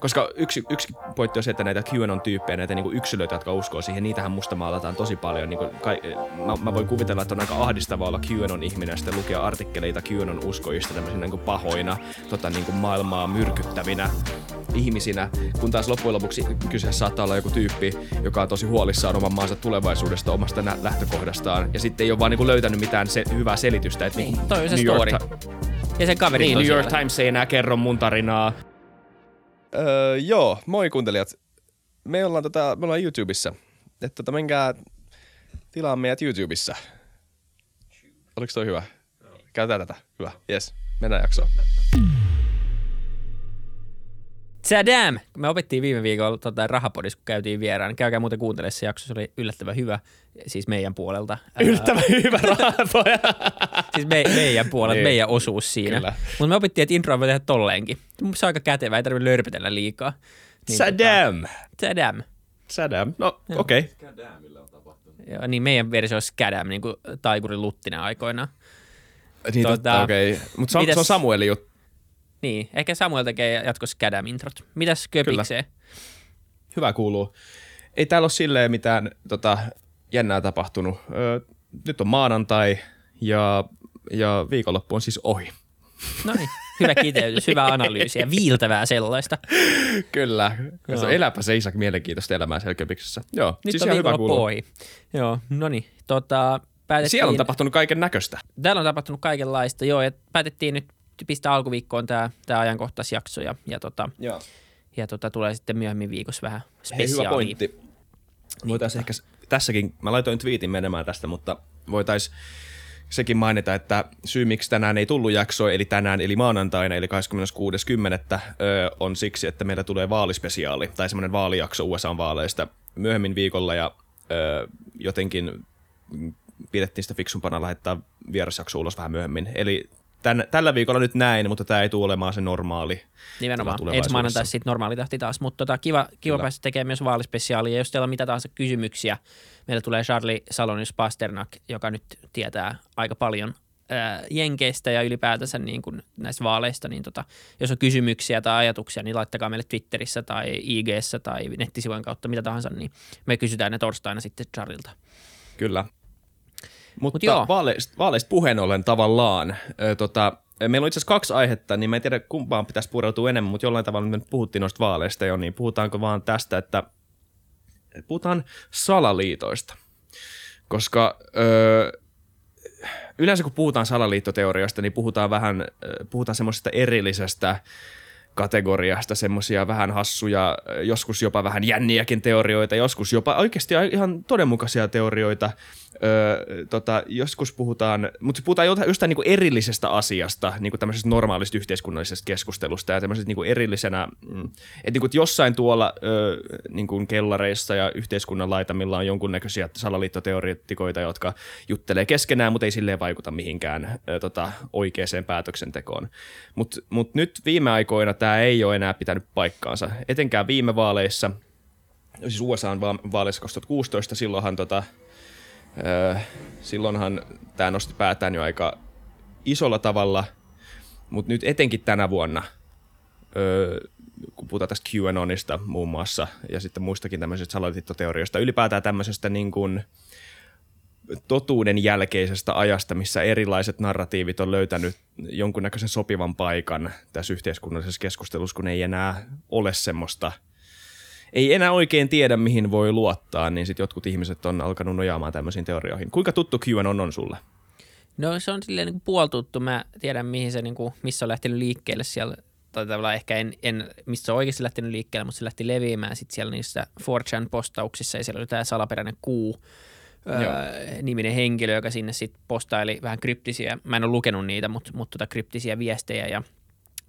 Koska yksi, yksi pointti on se, että näitä QAnon-tyyppejä, näitä niinku yksilöitä, jotka uskoo siihen, niitähän musta maalataan tosi paljon. Niinku, kai, mä, mä, voin kuvitella, että on aika ahdistavaa olla QAnon-ihminen ja sitten lukea artikkeleita QAnon-uskojista tämmöisinä niinku pahoina, tota, niinku maailmaa myrkyttävinä ihmisinä, kun taas loppujen lopuksi kyseessä saattaa olla joku tyyppi, joka on tosi huolissaan oman maansa tulevaisuudesta, omasta nä- lähtökohdastaan, ja sitten ei ole vaan niinku löytänyt mitään se- hyvää selitystä. Että Niin, niinku toi on se New York story. Ti- Ja sen kaveri niin, New York. Times ei enää kerro mun tarinaa. Öö, joo, moi kuuntelijat. Me ollaan, tota, me ollaan YouTubessa. Että tota, menkää tilaa meidät YouTubessa. Oliko toi hyvä? Käytetään tätä. Hyvä. Yes. Mennään jaksoon. Tadam! Me opittiin viime viikolla tota, rahapodissa, kun käytiin vieraan. Käykää muuten kuuntelemaan se jakso, se oli yllättävän hyvä, siis meidän puolelta. Ää, Yllättävän hyvä rahapoja. Siis me, meidän puolelta, Niin. meidän osuus siinä. Mutta me opittiin, että intro voi tehdä tolleenkin. Se on aika kätevä, ei tarvitse lörpötellä liikaa. Niin, Sadam. Tota, Tadam. Sadam. No, okei. Okay. Joo, niin meidän versio on Skadam, niin kuin Taikuri Luttinen aikoinaan. Niin, Tota, totta, okei. Okay. Mutta se, on- se on mitäs- Samuelin juttu. Niin, ehkä Samuel tekee jatkossa Skadam introt. Mitäs köpikseen? Hyvä kuuluu. Ei täällä ole silleen mitään tota, jännää tapahtunut. Öö, nyt on maanantai ja, ja viikonloppu on siis ohi. No niin, hyvä kiteytys, hyvä analyysi ja viiltävää sellaista. Kyllä. Joo. Eläpä se Isak mielenkiintoista elämää siellä Köpiksessä. Joo, Nyt siis on ihan hyvä kuuluu. ohi. Joo, no niin. Tota, päätettiin, Siellä on tapahtunut kaiken näköistä. Täällä on tapahtunut kaikenlaista, joo, ja päätettiin nyt pistää alkuviikkoon tämä, tämä ajankohtaisjakso ja, ja, tota, Joo. ja tota, tulee sitten myöhemmin viikossa vähän Hei, spesiaalia. hyvä pointti. Voitaisiin ehkä s- tässäkin, mä laitoin twiitin menemään tästä, mutta voitaisiin sekin mainita, että syy miksi tänään ei tullut jaksoa, eli tänään, eli maanantaina, eli 26.10. Öö, on siksi, että meillä tulee vaalispesiaali, tai semmoinen vaalijakso USA-vaaleista myöhemmin viikolla, ja öö, jotenkin mm, pidettiin sitä fiksumpana lähettää vierasjakso ulos vähän myöhemmin. Eli tän, tällä viikolla nyt näin, mutta tämä ei tule olemaan se normaali. Nimenomaan. Ensi maanantai sitten normaali tahti taas, mutta tota, kiva, kiva Kyllä. päästä tekemään myös vaalispesiaalia. Jos teillä on mitä tahansa kysymyksiä, meillä tulee Charlie Salonis Pasternak, joka nyt tietää aika paljon ää, Jenkeistä ja ylipäätänsä niin kuin näistä vaaleista, niin tota, jos on kysymyksiä tai ajatuksia, niin laittakaa meille Twitterissä tai IGssä tai nettisivujen kautta mitä tahansa, niin me kysytään ne torstaina sitten Charlilta. Kyllä. Mutta Mut joo. vaaleista, vaaleista puheen ollen tavallaan, ö, tota, meillä on itse asiassa kaksi aihetta, niin mä en tiedä kumpaan pitäisi pureutua enemmän, mutta jollain tavalla me nyt puhuttiin noista vaaleista jo, niin puhutaanko vaan tästä, että puhutaan salaliitoista. Koska ö, yleensä kun puhutaan salaliittoteoriasta, niin puhutaan vähän, puhutaan semmoisesta erillisestä kategoriasta, semmoisia vähän hassuja, joskus jopa vähän jänniäkin teorioita, joskus jopa oikeasti ihan todenmukaisia teorioita. Öö, tota, joskus puhutaan, mutta puhutaan jostain niinku erillisestä asiasta, niinku tämmöisestä normaalista yhteiskunnallisesta keskustelusta ja tämmöisestä niinku erillisenä, mm, että niinku, et jossain tuolla öö, niinku kellareissa ja yhteiskunnan laitamilla on jonkunnäköisiä salaliittoteoreettikoita, jotka juttelee keskenään, mutta ei silleen vaikuta mihinkään öö, tota, oikeaan päätöksentekoon. Mutta mut nyt viime aikoina tämä ei ole enää pitänyt paikkaansa, etenkään viime vaaleissa, siis USA vaaleissa 2016, silloinhan tota, Öö, silloinhan tämä nosti päätään jo aika isolla tavalla, mutta nyt etenkin tänä vuonna, öö, kun puhutaan tästä QAnonista muun muassa ja sitten muistakin tämmöisistä salaliittoteorioista, ylipäätään tämmöisestä niin kuin totuuden jälkeisestä ajasta, missä erilaiset narratiivit on löytänyt jonkunnäköisen sopivan paikan tässä yhteiskunnallisessa keskustelussa, kun ei enää ole semmoista – ei enää oikein tiedä, mihin voi luottaa, niin sitten jotkut ihmiset on alkanut nojaamaan tämmöisiin teorioihin. Kuinka tuttu QAnon on sulle? No se on silleen niin puoltuttu. Mä tiedän, mihin se, niin kuin, missä on lähtenyt liikkeelle siellä. Tai tavallaan ehkä en, en, mistä se on oikeasti lähtenyt liikkeelle, mutta se lähti leviämään sitten siellä niissä 4chan-postauksissa. Ja siellä oli tämä salaperäinen kuu. Öö, niminen henkilö, joka sinne sitten postaili vähän kryptisiä. Mä en ole lukenut niitä, mutta, mutta tota kryptisiä viestejä ja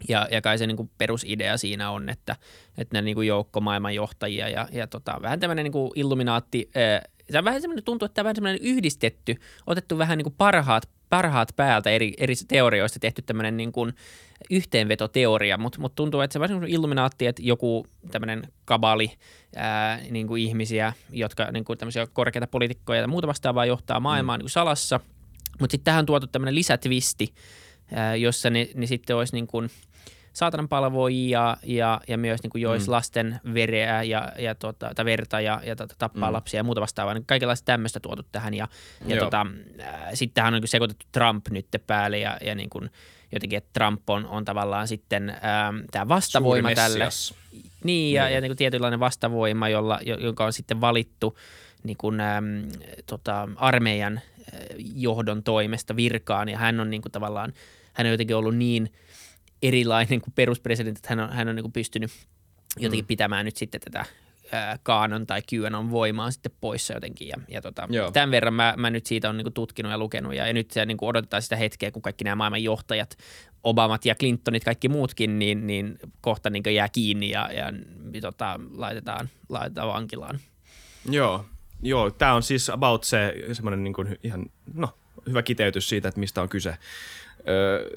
ja, ja kai se niin kuin perusidea siinä on, että, että ne niin kuin joukko maailmanjohtajia ja, ja tota, vähän tämmöinen niin kuin illuminaatti, ää, se on vähän semmoinen, tuntuu, että tämä on vähän semmoinen yhdistetty, otettu vähän niin kuin parhaat, parhaat päältä eri, eri teorioista tehty tämmöinen niin kuin yhteenvetoteoria, mutta mut tuntuu, että se semmoinen illuminaatti, että joku tämmöinen kabali ää, niin kuin ihmisiä, jotka niin kuin tämmöisiä korkeita poliitikkoja ja muuta vastaavaa johtaa maailmaa mm. niin kuin salassa, mutta sitten tähän on tuotu tämmöinen lisätvisti, ää, jossa ne, ne sitten olisi niin kuin, saatanan palvojia ja, ja myös niin kuin jois mm. lasten vereä ja, ja tota, tai verta ja, ja tota, tappaa mm. lapsia ja muuta vastaavaa. Niin kaikenlaista tämmöistä tuotu tähän ja, ja tota, äh, sitten tähän on niin sekoitettu Trump nyt päälle ja, ja niin kuin, jotenkin, että Trump on, on tavallaan sitten ähm, tämä vastavoima tälle. Niin, ja, mm. ja niin kuin tietynlainen vastavoima, jolla, jonka on sitten valittu niin kuin, ähm, tota, armeijan äh, johdon toimesta virkaan, ja hän on niin kuin, tavallaan, hän on jotenkin ollut niin erilainen kuin peruspresidentti, että hän on, hän on niin kuin pystynyt jotenkin mm. pitämään nyt sitten tätä kaanon tai QAnon voimaa sitten poissa jotenkin. Ja, ja tota, tämän verran mä, mä nyt siitä on niin tutkinut ja lukenut ja, ja nyt se niin odotetaan sitä hetkeä, kun kaikki nämä maailman johtajat, Obamat ja Clintonit, kaikki muutkin, niin, niin kohta niin jää kiinni ja, ja tota, laitetaan, laitetaan vankilaan. Joo, Joo tämä on siis about se semmoinen niin ihan no, hyvä kiteytys siitä, että mistä on kyse. Öö,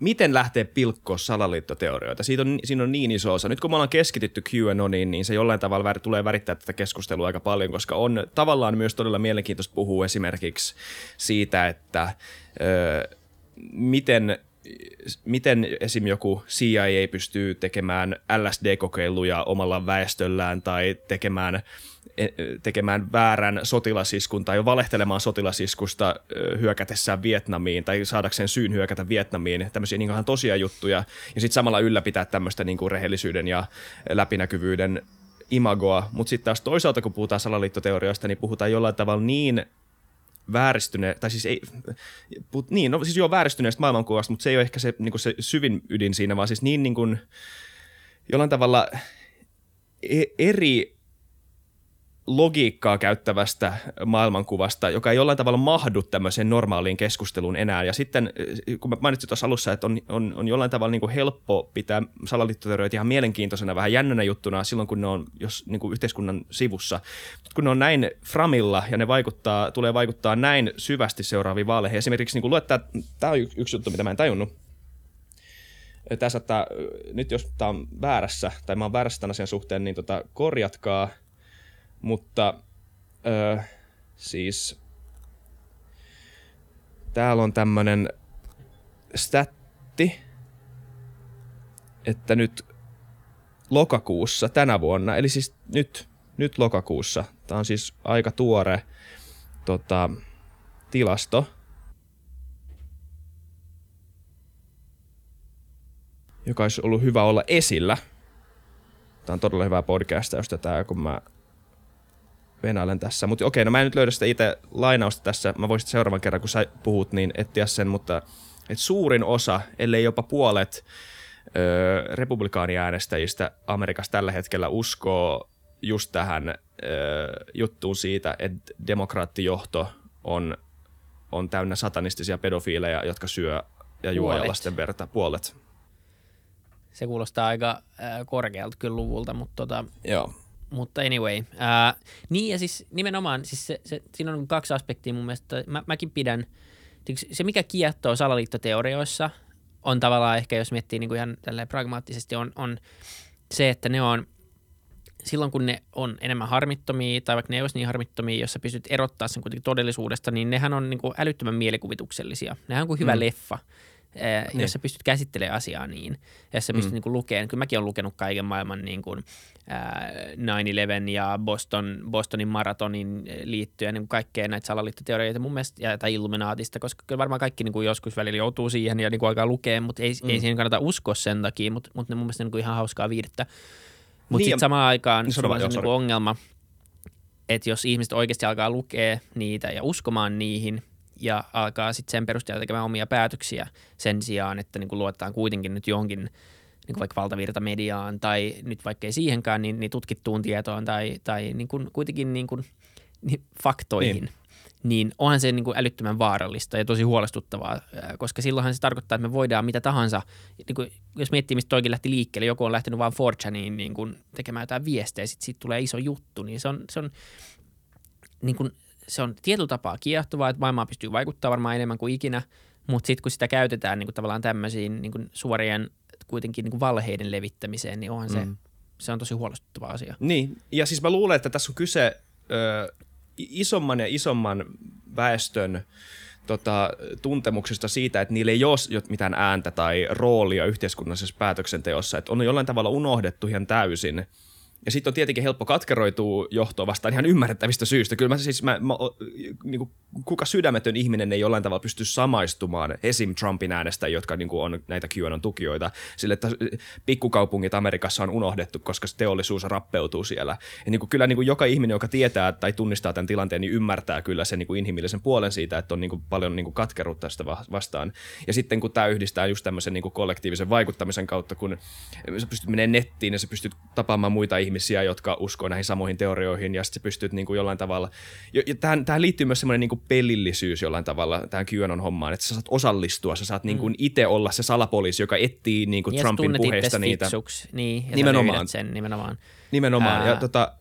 miten lähtee pilkkoa salaliittoteorioita. Siitä on, siinä on niin iso osa. Nyt kun me ollaan keskitytty QAnoniin, niin se jollain tavalla väri, tulee värittää tätä keskustelua aika paljon, koska on tavallaan myös todella mielenkiintoista puhua esimerkiksi siitä, että ö, miten miten esim. joku CIA pystyy tekemään LSD-kokeiluja omalla väestöllään tai tekemään E, tekemään väärän sotilasiskun tai valehtelemaan sotilasiskusta hyökätessään Vietnamiin tai saadakseen syyn hyökätä Vietnamiin, tämmöisiä niin ihan tosia juttuja, ja sitten samalla ylläpitää tämmöistä niin kuin rehellisyyden ja läpinäkyvyyden imagoa, mutta sitten taas toisaalta, kun puhutaan salaliittoteorioista, niin puhutaan jollain tavalla niin vääristyneen, tai siis ei, put, niin, no siis joo vääristyneestä maailmankuvasta, mutta se ei ole ehkä se, niin kuin se syvin ydin siinä, vaan siis niin, niin kuin, jollain tavalla e, eri logiikkaa käyttävästä maailmankuvasta, joka ei jollain tavalla mahdu tämmöiseen normaaliin keskusteluun enää. Ja sitten, kun mä mainitsin tuossa alussa, että on, on, on jollain tavalla niin kuin helppo pitää salaliittoteorioita ihan mielenkiintoisena, vähän jännänä juttuna silloin, kun ne on jos, niin kuin yhteiskunnan sivussa. Mutta kun ne on näin framilla ja ne vaikuttaa, tulee vaikuttaa näin syvästi seuraaviin vaaleihin. Esimerkiksi niin kuin luet, tämä on yksi juttu, mitä mä en tajunnut. Tässä, että nyt jos tämä on väärässä, tai mä oon väärässä tämän asian suhteen, niin tota, korjatkaa – mutta öö, siis täällä on tämmönen statti, että nyt lokakuussa tänä vuonna, eli siis nyt, nyt lokakuussa, tämä on siis aika tuore tota, tilasto, joka olisi ollut hyvä olla esillä. Tämä on todella hyvä podcast, jos tätä, kun mä venailen tässä. Mutta okei, no mä en nyt löydä sitä itse lainausta tässä. Mä voisin seuraavan kerran, kun sä puhut, niin etsiä sen, mutta et suurin osa, ellei jopa puolet ö, republikaaniäänestäjistä Amerikassa tällä hetkellä uskoo just tähän ö, juttuun siitä, että demokraattijohto on, on täynnä satanistisia pedofiileja, jotka syö ja juo ja lasten verta. Puolet. Se kuulostaa aika äh, korkealta kyllä luvulta, mutta tota, Joo mutta anyway. Ää, niin ja siis nimenomaan, siis se, se, siinä on kaksi aspektia mun mielestä. Mä, mäkin pidän, se mikä kiehtoo salaliittoteorioissa on tavallaan ehkä, jos miettii niin kuin ihan pragmaattisesti, on, on se, että ne on, silloin kun ne on enemmän harmittomia, tai vaikka ne ei olisi niin harmittomia, jos sä pystyt erottaa sen kuitenkin todellisuudesta, niin nehän on niin kuin älyttömän mielikuvituksellisia. Nehän on kuin hyvä mm. leffa niin. jos sä pystyt käsittelemään asiaa niin, ja sä pystyt mm. niin lukemaan, kyllä mäkin olen lukenut kaiken maailman niin kuin, ää, 9-11 ja Boston, Bostonin maratonin liittyen niin kaikkea näitä salaliittoteorioita mun mielestä, ja, tai Illuminaatista, koska kyllä varmaan kaikki niin kuin joskus välillä joutuu siihen ja niin kuin alkaa lukea, mutta ei, mm. ei siihen kannata uskoa sen takia, mutta, mutta ne mun mielestä niin kuin ihan hauskaa viihdettä. Mutta niin, sitten samaan aikaan niin, se on se niin ongelma, että jos ihmiset oikeasti alkaa lukea niitä ja uskomaan niihin, ja alkaa sitten sen perusteella tekemään omia päätöksiä sen sijaan, että niin kuin luotetaan kuitenkin nyt johonkin niin kuin vaikka valtavirtamediaan tai nyt vaikka ei siihenkään, niin, niin tutkittuun tietoon tai, tai niin kuin kuitenkin niin kuin, niin faktoihin. Niin niin onhan se niin kuin älyttömän vaarallista ja tosi huolestuttavaa, koska silloinhan se tarkoittaa, että me voidaan mitä tahansa, niin kuin, jos miettii, mistä toikin lähti liikkeelle, joku on lähtenyt vaan Forchaniin niin kuin tekemään jotain viestejä, sitten siitä tulee iso juttu, niin se on, se on niin kuin, se on tietyllä tapaa kiehtovaa, että maailmaa pystyy vaikuttaa varmaan enemmän kuin ikinä, mutta sitten kun sitä käytetään niin kuin tavallaan tämmöisiin niin kuin suorien kuitenkin niin kuin valheiden levittämiseen, niin onhan mm. se, se on tosi huolestuttava asia. Niin, ja siis mä luulen, että tässä on kyse ö, isomman ja isomman väestön tota, tuntemuksesta siitä, että niillä ei ole mitään ääntä tai roolia yhteiskunnallisessa päätöksenteossa, että on jollain tavalla unohdettu ihan täysin – ja sitten on tietenkin helppo katkeroitua johtoa vastaan ihan ymmärrettävistä syistä. Kyllä mä siis, mä, mä, niin kuin, kuka sydämetön ihminen ei jollain tavalla pysty samaistumaan esim. Trumpin äänestä, jotka niin kuin on näitä QAnon tukijoita, sille, että pikkukaupungit Amerikassa on unohdettu, koska se teollisuus rappeutuu siellä. Ja niin kuin, kyllä niin kuin joka ihminen, joka tietää tai tunnistaa tämän tilanteen, niin ymmärtää kyllä sen niin kuin inhimillisen puolen siitä, että on niin kuin paljon niin kuin katkeruutta sitä vastaan. Ja sitten kun tämä yhdistää just tämmöisen niin kuin kollektiivisen vaikuttamisen kautta, kun sä pystyt menemään nettiin ja sä pystyt tapaamaan muita ihmisiä, ihmisiä, jotka uskoo näihin samoihin teorioihin, ja sitten pystyt niin kuin jollain tavalla, ja tähän, tähän liittyy myös semmoinen niin kuin pelillisyys jollain tavalla tähän QAnon-hommaan, että sä saat osallistua, sä saat niin kuin mm. itse olla se salapoliisi, joka etsii niin kuin niin, Trumpin puheista niitä. Fiksuksi. Niin, ja nimenomaan. sen nimenomaan. Nimenomaan, Ää, ja, tota,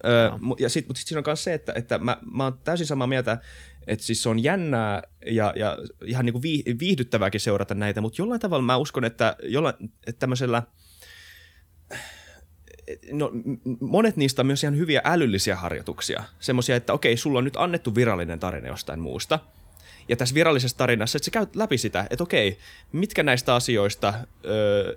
no. ja sit, mutta sitten siinä on myös se, että, että mä, mä oon täysin samaa mieltä, että siis se on jännää ja, ja ihan niin kuin viihdyttävääkin seurata näitä, mutta jollain tavalla mä uskon, että, jollain, että tämmöisellä – no, monet niistä on myös ihan hyviä älyllisiä harjoituksia. Semmoisia, että okei, sulla on nyt annettu virallinen tarina jostain muusta – ja tässä virallisessa tarinassa, että sä käyt läpi sitä, että okei, mitkä näistä asioista, öö,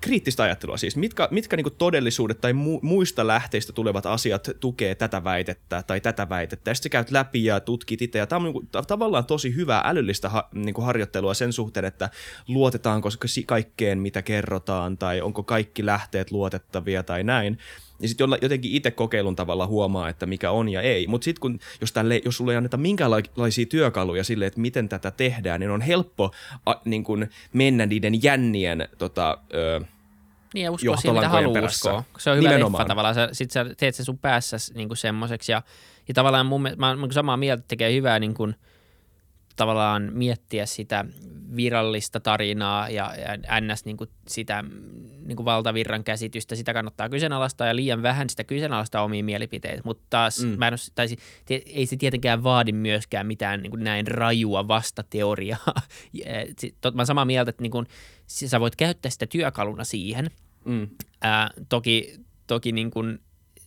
kriittistä ajattelua siis, mitkä, mitkä niinku todellisuudet tai mu- muista lähteistä tulevat asiat tukee tätä väitettä tai tätä väitettä, ja sitten sä käyt läpi ja tutkit itse, ja tämä on niinku, tavallaan tosi hyvää älyllistä ha- niinku harjoittelua sen suhteen, että luotetaanko kaikkeen, mitä kerrotaan, tai onko kaikki lähteet luotettavia tai näin, niin sitten jotenkin itse kokeilun tavalla huomaa, että mikä on ja ei. Mutta sitten kun, jos, tälle, jos sulle ei anneta minkälaisia työkaluja sille, että miten tätä tehdään, niin on helppo a, niin kun mennä niiden jännien tota, ö, niin ja uskoa siihen, mitä haluaa uskoa. Se on hyvä Nimenomaan. leffa tavallaan. Sä, sit sä teet sen sun päässä niin semmoiseksi. Ja, ja tavallaan mun, mä, mä samaa mieltä, tekee hyvää niin kuin, tavallaan miettiä sitä virallista tarinaa ja, ja ns. Niin kuin sitä niin kuin valtavirran käsitystä, sitä kannattaa kyseenalaistaa ja liian vähän sitä kyseenalaistaa omiin mielipiteitä, mutta taas mm. mä en ole, tai, ei se tietenkään vaadi myöskään mitään niin kuin näin rajua vastateoriaa. mä olen samaa mieltä, että niin kuin, sä voit käyttää sitä työkaluna siihen. Mm. Ää, toki toki niin kuin,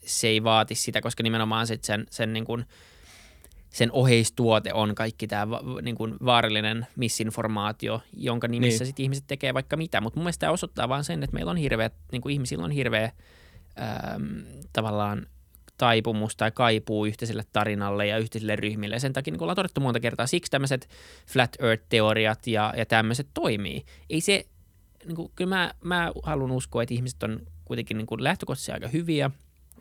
se ei vaati sitä, koska nimenomaan sit sen, sen niin kuin, sen oheistuote on kaikki tämä va, niin kuin vaarallinen misinformaatio, jonka nimissä niin. sit ihmiset tekee vaikka mitä. Mutta mun mielestä tämä osoittaa vain sen, että meillä on hirveä, niin kuin ihmisillä on hirveä äm, tavallaan taipumus tai kaipuu yhteiselle tarinalle ja yhteisille ryhmille. Ja sen takia, niin ollaan todettu monta kertaa, siksi tämmöiset flat earth-teoriat ja, ja tämmöiset toimii. Ei se, niin kuin, kyllä mä, mä haluan uskoa, että ihmiset on kuitenkin niin kuin lähtökohtaisesti aika hyviä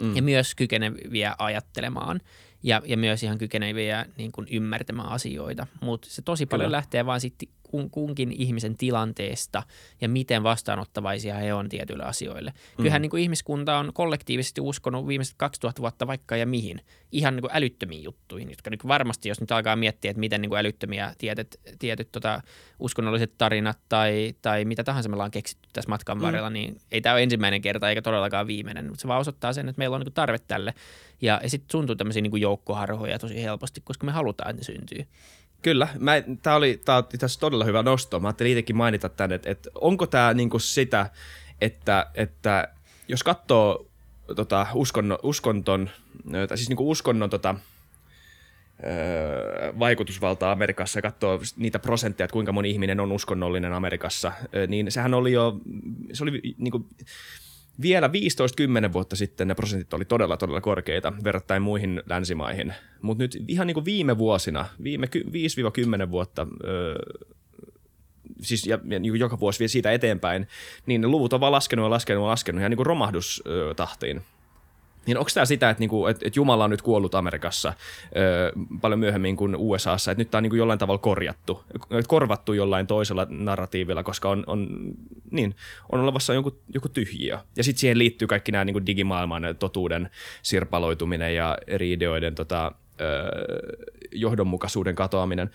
mm. ja myös kykeneviä ajattelemaan ja, ja myös ihan kykeneviä niin kuin ymmärtämään asioita. Mutta se tosi paljon Kyllä. lähtee vaan sitten kunkin ihmisen tilanteesta ja miten vastaanottavaisia he on tietyille asioille. Mm. Kyllähän niin kuin ihmiskunta on kollektiivisesti uskonut viimeiset 2000 vuotta vaikka ja mihin. Ihan niin kuin älyttömiin juttuihin, jotka niin kuin varmasti, jos nyt alkaa miettiä, että miten niin kuin älyttömiä tietyt, tietyt tota, uskonnolliset tarinat tai, tai mitä tahansa me ollaan keksitty tässä matkan mm. varrella, mm. niin ei tämä ole ensimmäinen kerta eikä todellakaan viimeinen, mutta se vaan osoittaa sen, että meillä on niin kuin tarve tälle. Ja, ja sitten tuntuu tämmöisiä niin kuin joukkoharhoja tosi helposti, koska me halutaan, että ne syntyy. Kyllä, tämä oli, tää tässä todella hyvä nosto. Mä ajattelin itsekin mainita tämän, että, että onko tämä niinku sitä, että, että jos katsoo tota, uskon, uskonton, tai siis niinku uskonnon tota, vaikutusvaltaa Amerikassa ja katsoo niitä prosentteja, että kuinka moni ihminen on uskonnollinen Amerikassa, niin sehän oli jo, se oli niin kuin, vielä 15-10 vuotta sitten ne prosentit oli todella, todella korkeita verrattain muihin länsimaihin. Mutta nyt ihan niin kuin viime vuosina, viime 5-10 vuotta, öö, siis ja, ja niin joka vuosi vielä siitä eteenpäin, niin ne luvut on vaan laskenut ja laskenut ja laskenut ihan niin kuin romahdustahtiin. Niin onko tämä sitä, että, niinku, että, että Jumala on nyt kuollut Amerikassa ö, paljon myöhemmin kuin USAssa, että nyt tämä on niinku jollain tavalla korjattu, korvattu jollain toisella narratiivilla, koska on, on, niin, on olevassa joku, joku tyhjiö. Ja sitten siihen liittyy kaikki nämä niinku digimaailman totuuden sirpaloituminen ja eri ideoiden tota, ö, johdonmukaisuuden katoaminen.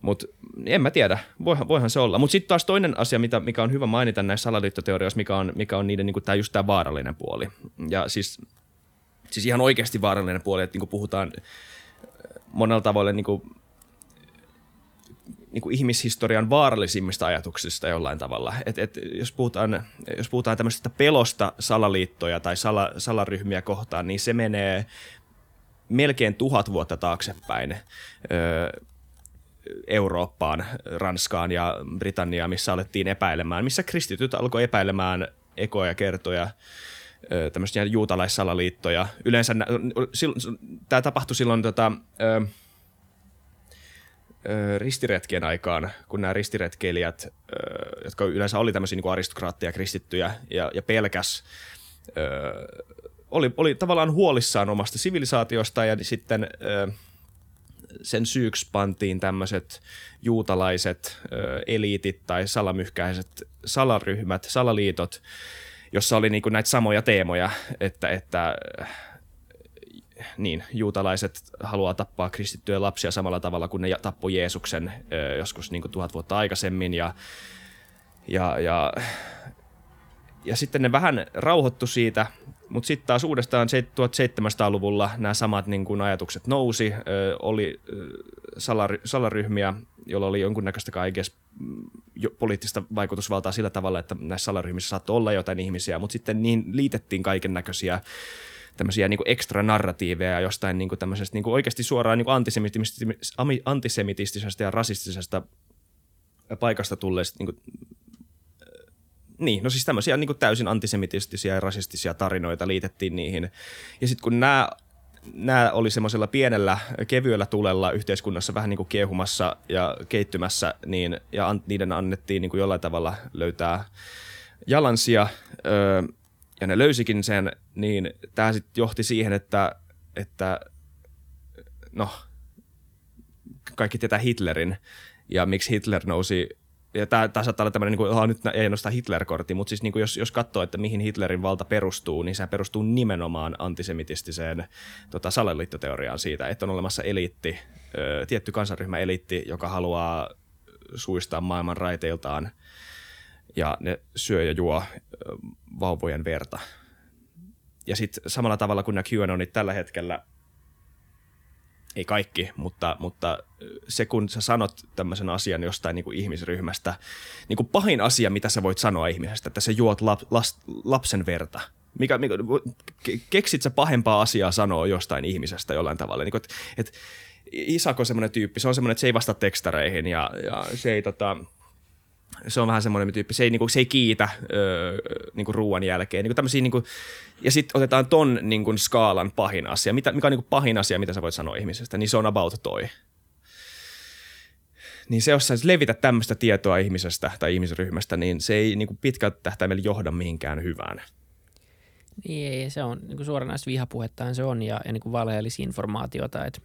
Mutta en mä tiedä, voihan, voihan se olla. Mutta sitten taas toinen asia, mitä, mikä on hyvä mainita näissä salaliittoteorioissa, mikä on, mikä on niiden niinku, tää, just tämä vaarallinen puoli. Ja siis siis ihan oikeasti vaarallinen puoli, että niin puhutaan äh, monella tavalla niin kuin, niin kuin ihmishistorian vaarallisimmista ajatuksista jollain tavalla. Et, et, jos, puhutaan, jos puhutaan tämmöisestä pelosta salaliittoja tai sala, salaryhmiä kohtaan, niin se menee melkein tuhat vuotta taaksepäin. Öö, Eurooppaan, Ranskaan ja Britanniaan, missä alettiin epäilemään, missä kristityt alkoi epäilemään ekoja kertoja tämmöisiä juutalaissalaliittoja. Yleensä tämä tapahtui silloin tota, ö, ö, ristiretkien aikaan, kun nämä ristiretkeilijät, ö, jotka yleensä oli tämmöisiä niin aristokraatteja, kristittyjä ja, ja pelkäs, ö, oli, oli tavallaan huolissaan omasta sivilisaatiosta ja sitten ö, sen syyksi pantiin tämmöiset juutalaiset ö, eliitit tai salamyhkäiset salaryhmät, salaliitot, jossa oli niinku näitä samoja teemoja, että, että niin, juutalaiset haluaa tappaa kristittyjä lapsia samalla tavalla kuin ne tappoi Jeesuksen joskus niin kuin tuhat vuotta aikaisemmin ja, ja, ja, ja sitten ne vähän rauhoittu siitä, mutta sitten taas uudestaan 1700-luvulla nämä samat niin kuin ajatukset nousi, oli salary, salaryhmiä, jolla oli jonkunnäköistä kaikessa mm, poliittista vaikutusvaltaa sillä tavalla, että näissä salaryhmissä saattoi olla jotain ihmisiä, mutta sitten niin liitettiin kaiken näköisiä tämmöisiä niin ekstra narratiiveja jostain niin kuin tämmöisestä niin kuin oikeasti suoraan niin kuin antisemitistisesta ja rasistisesta paikasta tulleista niin kuin, niin, no siis tämmöisiä niin kuin täysin antisemitistisiä ja rasistisia tarinoita liitettiin niihin. Ja sitten kun nämä nämä oli semmoisella pienellä kevyellä tulella yhteiskunnassa vähän niin kuin kiehumassa ja keittymässä, niin, ja an, niiden annettiin niin kuin jollain tavalla löytää jalansia, öö, ja ne löysikin sen, niin tämä sitten johti siihen, että, että no, kaikki tietää Hitlerin, ja miksi Hitler nousi ja tämä, tämä saattaa olla tämmöinen, niin kuin, nyt ei nosta Hitler-kortti, mutta siis niin kuin jos, jos katsoo, että mihin Hitlerin valta perustuu, niin se perustuu nimenomaan antisemitistiseen tota, salaliittoteoriaan siitä, että on olemassa eliitti, ö, tietty kansanryhmä eliitti, joka haluaa suistaa maailman raiteiltaan ja ne syö ja juo ö, vauvojen verta. Ja sitten samalla tavalla kuin nämä QAnonit tällä hetkellä – ei kaikki, mutta, mutta se kun sä sanot tämmöisen asian jostain niin kuin ihmisryhmästä, niin kuin pahin asia, mitä sä voit sanoa ihmisestä, että sä juot lap, las, lapsen verta. Mikä, mikä, keksit sä pahempaa asiaa sanoa jostain ihmisestä jollain tavalla? Niin kuin, että, että Isako on semmoinen tyyppi, se on semmoinen, että se ei vastaa tekstareihin ja, ja se ei tota, se on vähän semmoinen tyyppi, se ei, niinku, se ei kiitä öö, niinku ruoan jälkeen. Niinku niinku, ja sitten otetaan ton niinku, skaalan pahin asia. Mitä, mikä on niinku, pahin asia, mitä sä voit sanoa ihmisestä, niin se on about toi. Niin se, jos sä levitä tämmöistä tietoa ihmisestä tai ihmisryhmästä, niin se ei niinku, pitkältä tähtäimellä johda mihinkään hyvään. Niin ei, se on niin suoranaista vihapuhettaan se on ja, ja niin valheellisinformaatiota, et,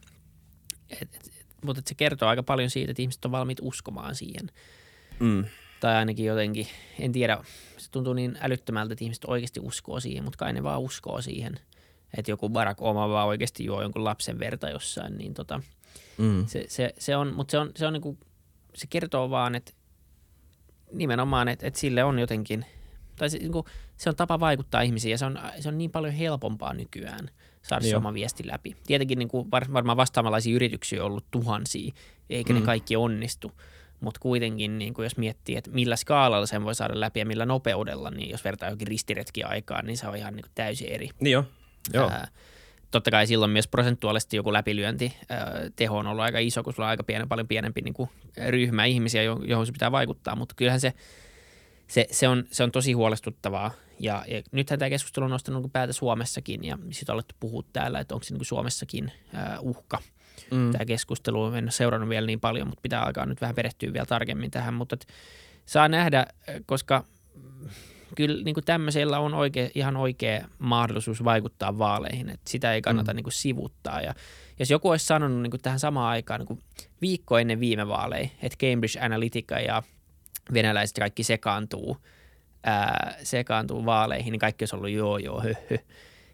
et, et, mutta et se kertoo aika paljon siitä, että ihmiset on valmiit uskomaan siihen – Mm. Tai ainakin jotenkin, en tiedä, se tuntuu niin älyttömältä, että ihmiset oikeasti uskoo siihen, mutta kai ne vaan uskoo siihen, että joku Barack Obama vaan oikeasti juo jonkun lapsen verta jossain, niin tota, mm. se, se, se, on, mutta se on, se on niin kuin, se kertoo vaan, että nimenomaan, että, että sille on jotenkin, tai se, niin kuin, se on tapa vaikuttaa ihmisiin ja se on, se on niin paljon helpompaa nykyään saada se oma viesti läpi. Tietenkin niin kuin varmaan vastaavanlaisia yrityksiä on ollut tuhansia, eikä mm. ne kaikki onnistu, mutta kuitenkin niin kuin jos miettii, että millä skaalalla sen voi saada läpi ja millä nopeudella, niin jos vertaa jokin ristiretki aikaan, niin se on ihan niin kuin täysin eri. Niin jo. Joo. Ää, totta kai silloin myös prosentuaalisesti joku läpilyönti ää, teho on ollut aika iso, kun sulla on aika pienen, paljon pienempi niin kuin ryhmä ihmisiä, johon se pitää vaikuttaa, mutta kyllähän se, se, se, on, se on tosi huolestuttavaa. Ja, ja nythän tämä keskustelu on nostanut niin päätä Suomessakin ja sitten on alettu puhua täällä, että onko se niin kuin Suomessakin ää, uhka – mm. tämä keskustelu. En ole seurannut vielä niin paljon, mutta pitää alkaa nyt vähän perehtyä vielä tarkemmin tähän. Mutta saa nähdä, koska kyllä niin kuin tämmöisellä on oikea, ihan oikea mahdollisuus vaikuttaa vaaleihin. Että sitä ei kannata mm. niin kuin sivuttaa. Ja jos joku olisi sanonut niin kuin tähän samaan aikaan niin kuin viikko ennen viime vaaleja, että Cambridge Analytica ja venäläiset kaikki sekaantuu, ää, sekaantuu vaaleihin, niin kaikki olisi ollut joo joo hö, hö.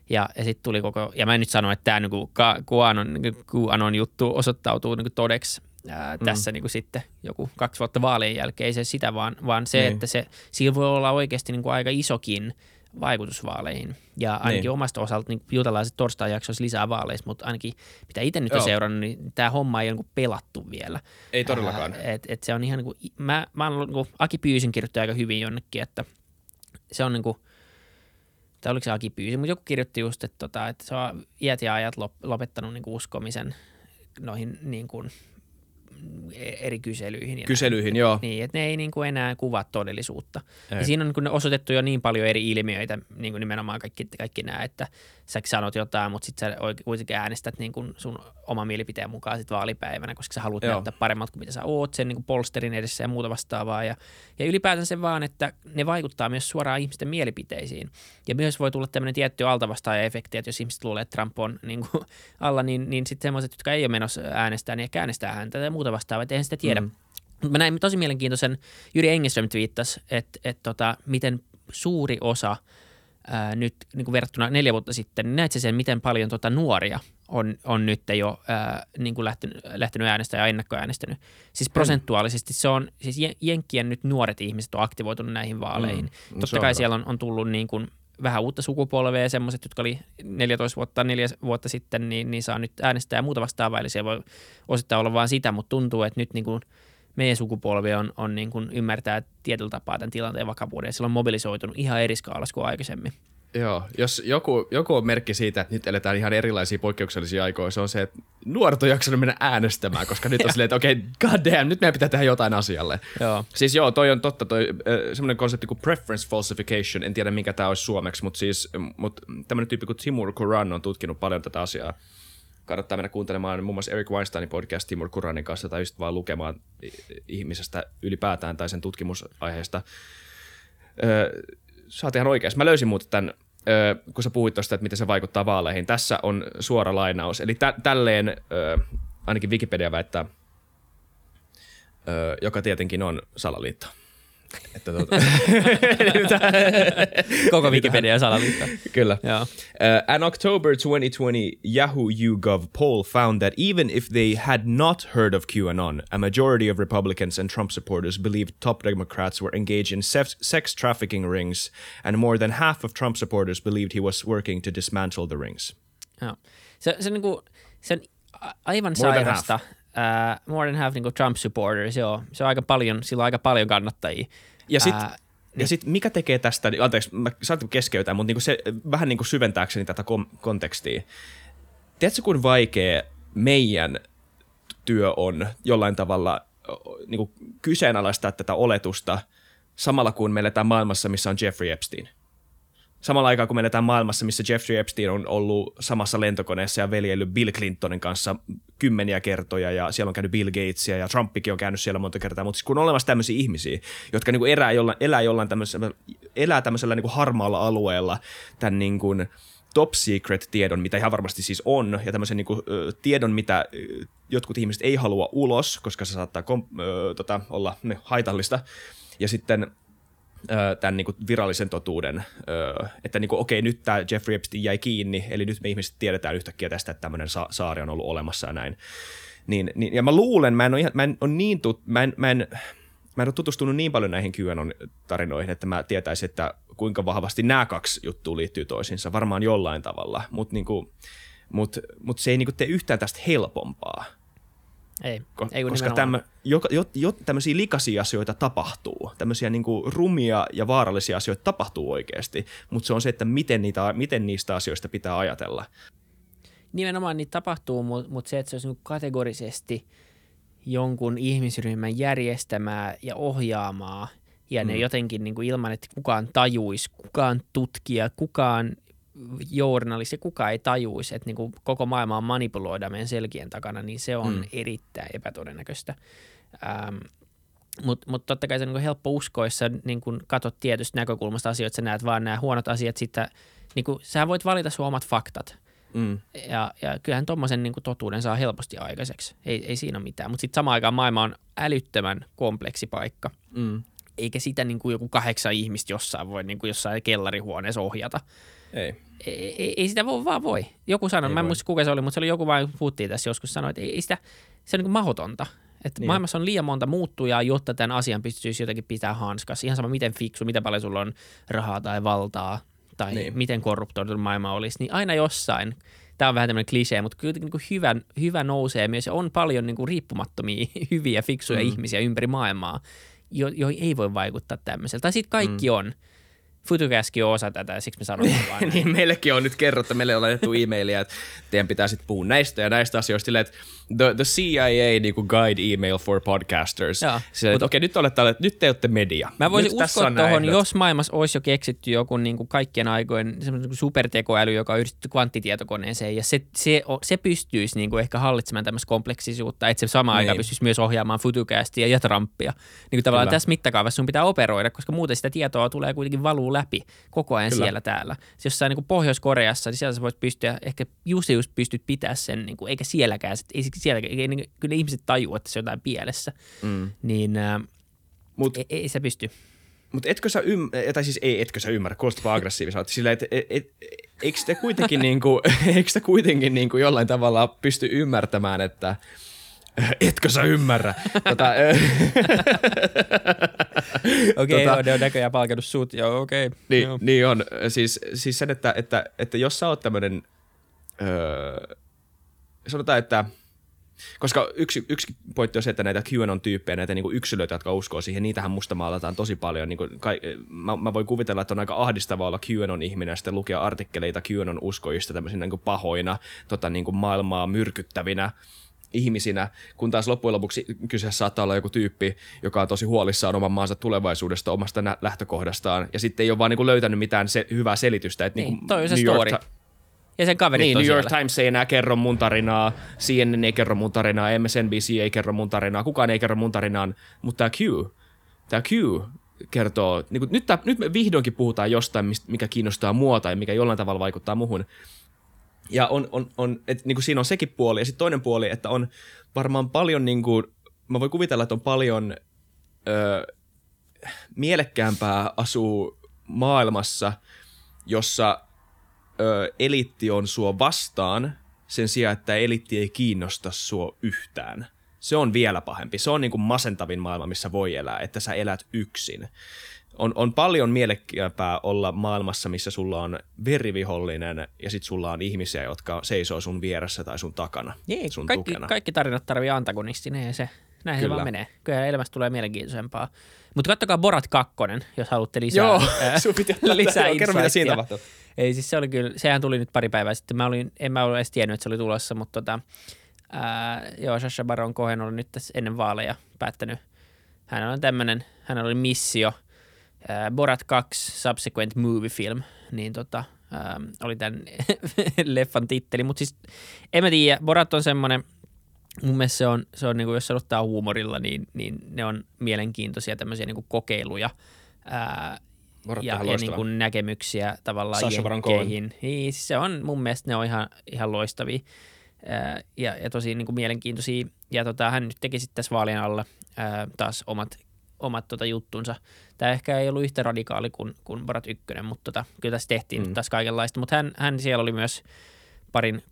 Ja, ja sitten tuli koko, ja mä en nyt sano, että tämä niinku QAnon, niinku QAnon juttu osoittautuu niinku todeksi ää, mm. tässä niinku sitten joku kaksi vuotta vaalien jälkeen. Ei se sitä, vaan, vaan se, niin. että se, sillä voi olla oikeasti niinku aika isokin vaikutusvaaleihin. Ja ainakin niin. omasta osalta niin juutalaiset torstai jaksoisi lisää vaaleissa, mutta ainakin mitä itse nyt on seurannut, niin tämä homma ei ole niin pelattu vielä. Ei todellakaan. Ää, et, et se on ihan niin kuin, mä, mä olen, niin kuin, Aki Pyysin kirjoittanut aika hyvin jonnekin, että se on niin kuin, tai oliko se Aki Pyysi, mutta joku kirjoitti just, että, tota, että se on iät ja ajat lopettanut niin kuin uskomisen noihin niin kuin eri kyselyihin. Ja Kyselyihin, näin. joo. Niin, että ne ei niin kuin enää kuvaa todellisuutta. Ei. Ja siinä on niin kuin osoitettu jo niin paljon eri ilmiöitä, niin kuin nimenomaan kaikki, kaikki nämä, että sä sanot jotain, mutta sitten sä kuitenkin äänestät niin kuin sun oma mielipiteen mukaan sit vaalipäivänä, koska sä haluat Joo. näyttää paremmalta kuin mitä sä oot sen niin kuin polsterin edessä ja muuta vastaavaa. Ja, ja ylipäätään se vaan, että ne vaikuttaa myös suoraan ihmisten mielipiteisiin. Ja myös voi tulla tämmöinen tietty altavastaaja-efekti, että jos ihmiset luulee, että Trump on niin kuin alla, niin, niin sitten semmoiset, jotka ei ole menossa äänestää, niin ehkä äänestää häntä tai muuta vastaavaa, että eihän sitä tiedä. Mm. Mä näin tosi mielenkiintoisen, Jyri Engeström twiittasi, että, että tota, miten suuri osa ää, nyt niin kuin verrattuna neljä vuotta sitten, niin näet sen, miten paljon tota, nuoria on, on nyt jo ää, niin kuin lähtenyt, lähtenyt äänestämään ja ennakkoäänestänyt. Siis prosentuaalisesti se on, siis Jen- Jenkkien nyt nuoret ihmiset on aktivoitunut näihin vaaleihin. Mm. Mm. No Totta on kai siellä on, on tullut niin kuin vähän uutta sukupolvea ja semmoiset, jotka oli 14 vuotta, neljä vuotta sitten, niin, niin saa nyt äänestää ja muuta vastaavaa. Eli se voi osittain olla vaan sitä, mutta tuntuu, että nyt niin kuin meidän sukupolvi on, on niin kuin ymmärtää tietyllä tapaa tämän tilanteen vakavuuden ja sillä on mobilisoitunut ihan eri skaalassa kuin aikaisemmin. Joo, jos joku, joku on merkki siitä, että nyt eletään ihan erilaisia poikkeuksellisia aikoja, se on se, että nuoret on jaksanut mennä äänestämään, koska nyt on silleen, että okei, okay, god damn, nyt meidän pitää tehdä jotain asialle. Joo. Siis joo, toi on totta, toi äh, semmoinen konsepti kuin preference falsification, en tiedä mikä tämä olisi suomeksi, mutta siis mut tämmöinen tyyppi kuin Timur Kuran on tutkinut paljon tätä asiaa. Kannattaa mennä kuuntelemaan muun muassa Eric Weinsteinin podcast Timur Kuranin kanssa tai just vaan lukemaan ihmisestä ylipäätään tai sen tutkimusaiheesta. Öö, sä oot ihan oikeassa. Mä löysin muuten tämän, öö, kun sä puhuit tuosta, että miten se vaikuttaa vaaleihin. Tässä on suora lainaus. Eli tä- tälleen öö, ainakin Wikipedia väittää, öö, joka tietenkin on salaliitto. Että tuota, Koko Wikipedia kyllä. Joo. Uh, an October 2020 Yahoo YouGov poll found that even if they had not heard of QAnon, a majority of Republicans and Trump supporters believed top Democrats were engaged in sex, sex trafficking rings, and more than half of Trump supporters believed he was working to dismantle the rings. Joo. Se, se, niinku, se on aivan More than sairasta. Uh, more than half niinku Trump supporters, joo. Se on aika paljon, sillä on aika paljon kannattajia. Ja sitten Ää, ja sit mikä tekee tästä, niin- anteeksi, mä saat keskeytää, mutta niinku se vähän niinku syventääkseni tätä kom- kontekstia. Tiedätkö, kuin vaikea meidän työ on jollain tavalla niinku kyseenalaistaa tätä oletusta samalla kun me eletään maailmassa, missä on Jeffrey Epstein? Samalla aikaa kun me eletään maailmassa, missä Jeffrey Epstein on ollut samassa lentokoneessa ja veljeillyt Bill Clintonin kanssa kymmeniä kertoja ja siellä on käynyt Bill Gatesia ja Trumpikin on käynyt siellä monta kertaa, mutta siis kun on olemassa tämmöisiä ihmisiä, jotka niinku elää jollain, elää jollain tämmöisellä, elää tämmöisellä niinku harmaalla alueella tämän niinku top secret tiedon, mitä ihan varmasti siis on, ja tämmöisen niinku, ö, tiedon, mitä jotkut ihmiset ei halua ulos, koska se saattaa kom, ö, tota, olla ne, haitallista, ja sitten tämän niin kuin virallisen totuuden, että niin kuin, okei, nyt tämä Jeffrey Epstein jäi kiinni, eli nyt me ihmiset tiedetään yhtäkkiä tästä, että tämmöinen sa- saari on ollut olemassa ja näin. Niin, niin, ja mä luulen, mä en ole, ihan, mä en ole niin tut, mä en, mä en, mä en ole tutustunut niin paljon näihin QAnon-tarinoihin, että mä tietäisin, että kuinka vahvasti nämä kaksi juttua liittyy toisiinsa, varmaan jollain tavalla, mutta niinku, mut, mut se ei niinku tee yhtään tästä helpompaa. Ei, Ko- ei kun koska tämmö, jo, jo, jo, tämmöisiä likaisia asioita tapahtuu, tämmöisiä niinku rumia ja vaarallisia asioita tapahtuu oikeasti, mutta se on se, että miten, niitä, miten niistä asioista pitää ajatella. Nimenomaan niitä tapahtuu, mutta mut se, että se olisi niinku kategorisesti jonkun ihmisryhmän järjestämää ja ohjaamaa, ja ne Mm. jotenkin niinku ilman, että kukaan tajuisi, kukaan tutkija, kukaan journalisti, kukaan ei tajuisi, että niinku koko maailma on manipuloida meidän selkien takana, niin se on Mm. erittäin epätodennäköistä. Ähm, mutta mut totta kai se on niinku helppo uskoa, jos sä niin katsot tietystä näkökulmasta asioita, sä näet vaan nämä huonot asiat, sitten niin sä voit valita sun omat faktat. Mm. Ja, ja kyllähän tuommoisen niin totuuden saa helposti aikaiseksi. Ei, ei siinä ole mitään. Mutta sitten samaan aikaan maailma on älyttömän kompleksi paikka. Mm. Eikä sitä niin kuin joku kahdeksan ihmistä jossain voi niin kuin jossain kellarihuoneessa ohjata. Ei. Ei, ei, ei sitä voi, vaan voi. Joku sanoi, Ei mä en muista kuka se oli, mutta se oli joku vain, puhuttiin tässä joskus, sanoi, että ei, ei sitä, se on niin kuin mahdotonta. Että Niin. maailmassa on liian monta muuttujaa, jotta tämän asian pystyisi jotenkin pitää hanskassa. Ihan sama, miten fiksu, miten paljon sulla on rahaa tai valtaa, tai Niin. miten korruptoitunut maailma olisi, niin aina jossain, tämä on vähän tämmöinen klisee, mutta kyllä niin kuin hyvä, hyvä nousee myös, ja on paljon niin kuin riippumattomia, hyviä, fiksuja Mm. ihmisiä ympäri maailmaa, jo, joihin ei voi vaikuttaa tämmöisellä. Tai sitten kaikki mm. on Futucastkin on osa tätä ja siksi me sanoin vaan niin meillekin on nyt kerrottu, meille on laitettu e-mailia, että teidän pitää sitten puhua näistä ja näistä asioista. Silleen, että the, the CIA niin kuin guide email for podcasters. Joo. Että okei, nyt, olette, nyt te olette media. Mä voisin nyt uskoa tuohon, jos maailmassa olisi jo keksitty joku niin kuin kaikkien aikojen semmoinen niin supertekoäly, joka on yhdistetty kvanttitietokoneeseen, ja se, se, se pystyisi niin kuin ehkä hallitsemaan tämmöistä kompleksisuutta, että se samaan Niin. aikaan pystyisi myös ohjaamaan Futucastia ja Trumpia. Niin kuin tavallaan Kyllä. tässä mittakaavassa sun pitää operoida, koska muuten sitä tietoa tulee kuitenkin valuu läpi koko ajan Kyllä. siellä täällä. Se jossain niin kuin Pohjois-Koreassa, niin siellä sä voit pystyä, ehkä just just pystyt pitää sen, niin kuin, eikä sielläkään, sit- ei sielläkään, ei, niin- kyllä ihmiset tajuu, että se on jotain pielessä, Mm. niin ää, Mut ei, ei se pysty. Mutta etkö sä ymmärrä, tai siis ei, etkö sä ymmärrä, kuulostaa aggressiiviselta, sillä et, et, et, eikö te kuitenkin, niinku, eikö te kuitenkin niinku jollain tavalla pysty ymmärtämään, että etkö sä ymmärrä? Tota, Okei, Tota- ne on näköjään palkannut sut, joo okei. Okay. niin, niin on, siis, siis sen, että, että, että jos sä oot tämmönen, öö, sanotaan, että koska yksi, yksi pointti on se, että näitä QAnon-tyyppejä, näitä niinku yksilöitä, jotka uskoo siihen, niitähän musta maalataan tosi paljon. Niinku, kai, mä, mä, voin kuvitella, että on aika ahdistavaa olla QAnon-ihminen ja sitten lukea artikkeleita QAnon-uskojista tämmöisinä niinku pahoina, tota, niinku maailmaa myrkyttävinä ihmisinä, kun taas loppujen lopuksi kyseessä saattaa olla joku tyyppi, joka on tosi huolissaan oman maansa tulevaisuudesta, omasta lähtökohdastaan, ja sitten ei ole vaan niinku löytänyt mitään se, hyvää selitystä. Että Niin, niinku toi on se New York story. Ti- Ja sen kaverit niin, on New York siellä. Times ei enää kerro mun tarinaa, CNN ei kerro mun tarinaa, MSNBC ei kerro mun tarinaa, kukaan ei kerro mun tarinaa, mutta tämä Q, tämä Q kertoo, niin kuin, nyt, tää, nyt me vihdoinkin puhutaan jostain, mikä kiinnostaa mua tai mikä jollain tavalla vaikuttaa muhun. Ja on, on, on et, niin kuin siinä on sekin puoli, ja sitten toinen puoli, että on varmaan paljon, niin kuin, mä voin kuvitella, että on paljon ö, mielekkäämpää asuu maailmassa, jossa ö, eliitti on sua vastaan sen sijaan, että eliitti ei kiinnosta sua yhtään. Se on vielä pahempi. Se on niin kuin masentavin maailma, missä voi elää, että sä elät yksin. On, on paljon mielekkäämpää olla maailmassa, missä sulla on verivihollinen ja sit sulla on ihmisiä, jotka seisoo sun vieressä tai sun takana, Niin, sun kaikki, tukena. kaikki tarinat tarvii antagonistin, ei se. Näin Kyllä. se vaan menee. Kyllä elämästä tulee mielenkiintoisempaa. Mutta kattokaa Borat 2, jos haluatte lisää, Joo, ää, sun lisää kerro, mitä siinä tapahtuu. Ei siis se oli kyllä, sehän tuli nyt pari päivää sitten. Mä olin, en mä ollut edes tiennyt, että se oli tulossa, mutta tota, ää, joo, Sasha Baron Cohen oli nyt tässä ennen vaaleja päättänyt. Hän on tämmöinen, hän oli missio, ää, Borat 2 Subsequent Movie Film, niin tota, ää, oli tämän leffan titteli. Mutta siis en mä tiedä, Borat on semmoinen, mun mielestä se on, se on niin kuin, jos se ottaa huumorilla, niin, niin ne on mielenkiintoisia tämmöisiä niin kuin kokeiluja ää, ja, ja niin kuin näkemyksiä tavallaan Cohen. jenkkeihin. Niin, siis se on mun mielestä ne on ihan, ihan loistavia ää, ja, ja tosi niin kuin mielenkiintoisia. Ja tota, hän nyt teki sitten tässä vaalien alla ää, taas omat, omat tota juttunsa. Tämä ehkä ei ollut yhtä radikaali kuin, kuin Borat 1, mutta tota, kyllä tässä tehtiin mm. taas kaikenlaista. Mutta hän, hän siellä oli myös parin,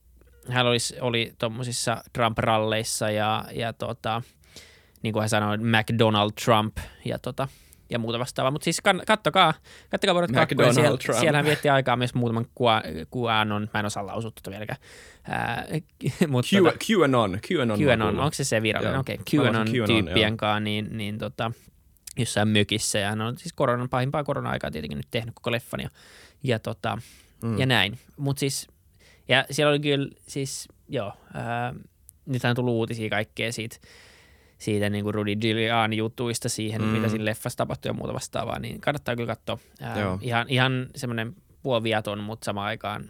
hän oli, oli tuommoisissa Trump-ralleissa ja, ja tota, niin kuin hän sanoi, McDonald Trump ja, tota, ja muuta vastaavaa. Mutta siis kann- kattokaa, kattokaa 2. McDonald Siellä, Trump. siellä hän vietti aikaa myös muutaman QAnon, mä en osaa lausua tuota vieläkään. Ää, mutta Q, tota, QAnon, QAnon. QAnon, onko se se virallinen? Okei, Mä QAnon arvasin QAnon, tyyppien kanssa, niin, niin tota, jossain mökissä, ja hän on siis koronan, pahimpaa korona-aikaa tietenkin nyt tehnyt koko leffan, ja, ja, tota, mm. ja näin. Mutta siis, ja siellä oli kyllä siis, joo, ää, nythän on tullut uutisia kaikkea siitä, siitä niin kuin Rudy Giuliani jutuista siihen, Mm. mitä siinä leffassa tapahtui ja muuta vastaavaa, niin kannattaa kyllä katsoa. Ää, Joo. ihan, ihan semmoinen puoliviaton, mutta samaan aikaan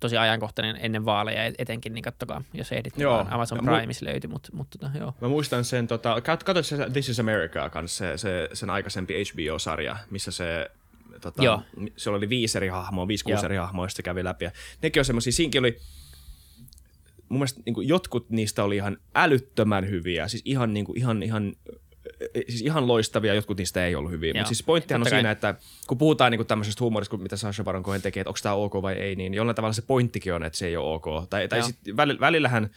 tosi ajankohtainen ennen vaaleja et- etenkin, niin kattokaa, jos ehdit. Joo. Joo. Amazon Ja mu- Primeissa löytyi, mutta, mutta tota, joo. Mä muistan sen, tota, kat- katsoit This is America kanssa, se, se, sen aikaisempi HBO-sarja, missä se, tota, Joo. se oli viisi eri hahmoa, viisi, kuusi Joo. eri hahmoa, se kävi läpi. Ja nekin on semmosia, siinkin oli, mun mielestä niin jotkut niistä oli ihan älyttömän hyviä, siis ihan, niin kuin, ihan, ihan siis ihan loistavia, jotkut niistä ei ollut hyviä. Mutta siis pointtihan on siinä, että kun puhutaan niin kuin tämmöisestä huumorista, mitä Sasha Baron Cohen tekee, että onko tämä ok vai ei, niin jollain tavalla se pointtikin on, että se ei ole ok. Tai, tai sit välillä, välillähän,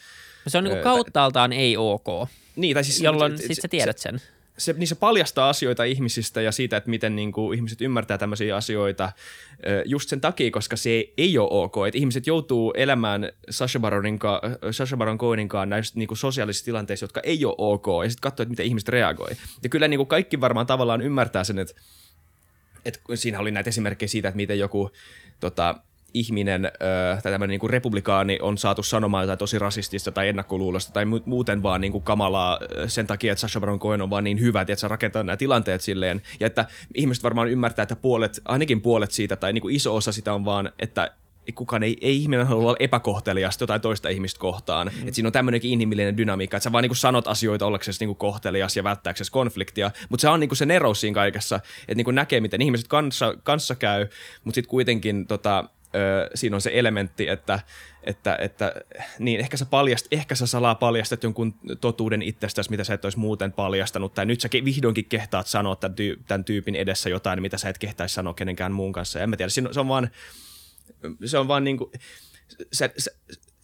se on niinku kauttaaltaan ei ok, niin, tai siis, jolloin se- sit se- sä tiedät sen. se, niin se paljastaa asioita ihmisistä ja siitä, että miten niin kuin, ihmiset ymmärtää tämmöisiä asioita just sen takia, koska se ei ole ok. Että ihmiset joutuu elämään Sasha, Baronin Sasha Baron Cohenin kanssa näissä niin kuin sosiaalisissa tilanteissa, jotka ei ole ok. Ja sitten katsoo, että miten ihmiset reagoi. Ja kyllä niin kuin kaikki varmaan tavallaan ymmärtää sen, että et siinä oli näitä esimerkkejä siitä, että miten joku tota, ihminen ö, tai tämmöinen niin republikaani on saatu sanomaan jotain tosi rasistista tai ennakkoluulosta tai muuten vaan niin kuin kamalaa sen takia, että Sacha Baron Cohen on vaan niin hyvä, että se rakentaa nämä tilanteet silleen. Ja että ihmiset varmaan ymmärtää, että puolet, ainakin puolet siitä tai niin kuin iso osa sitä on vaan, että kukaan ei, ei ihminen halua olla epäkohteliasta jotain toista ihmistä kohtaan. Mm. Et siinä on tämmöinenkin inhimillinen dynamiikka, että sä vaan niinku sanot asioita ollaksesi niinku kohtelias ja välttääksesi konfliktia, mutta se on niinku se nerous siinä kaikessa, että niinku näkee, miten ihmiset kanssa, kanssa käy, mutta sitten kuitenkin tota, ö, siinä on se elementti, että, että, että niin ehkä sä, paljast, ehkä sä salaa paljastat jonkun totuuden itsestäsi, mitä sä et olisi muuten paljastanut, tai nyt sä vihdoinkin kehtaat sanoa tämän, tyy, tämän tyypin edessä jotain, mitä sä et kehtaisi sanoa kenenkään muun kanssa. En mä tiedä, se on vaan, se on vaan niin kuin, se, se,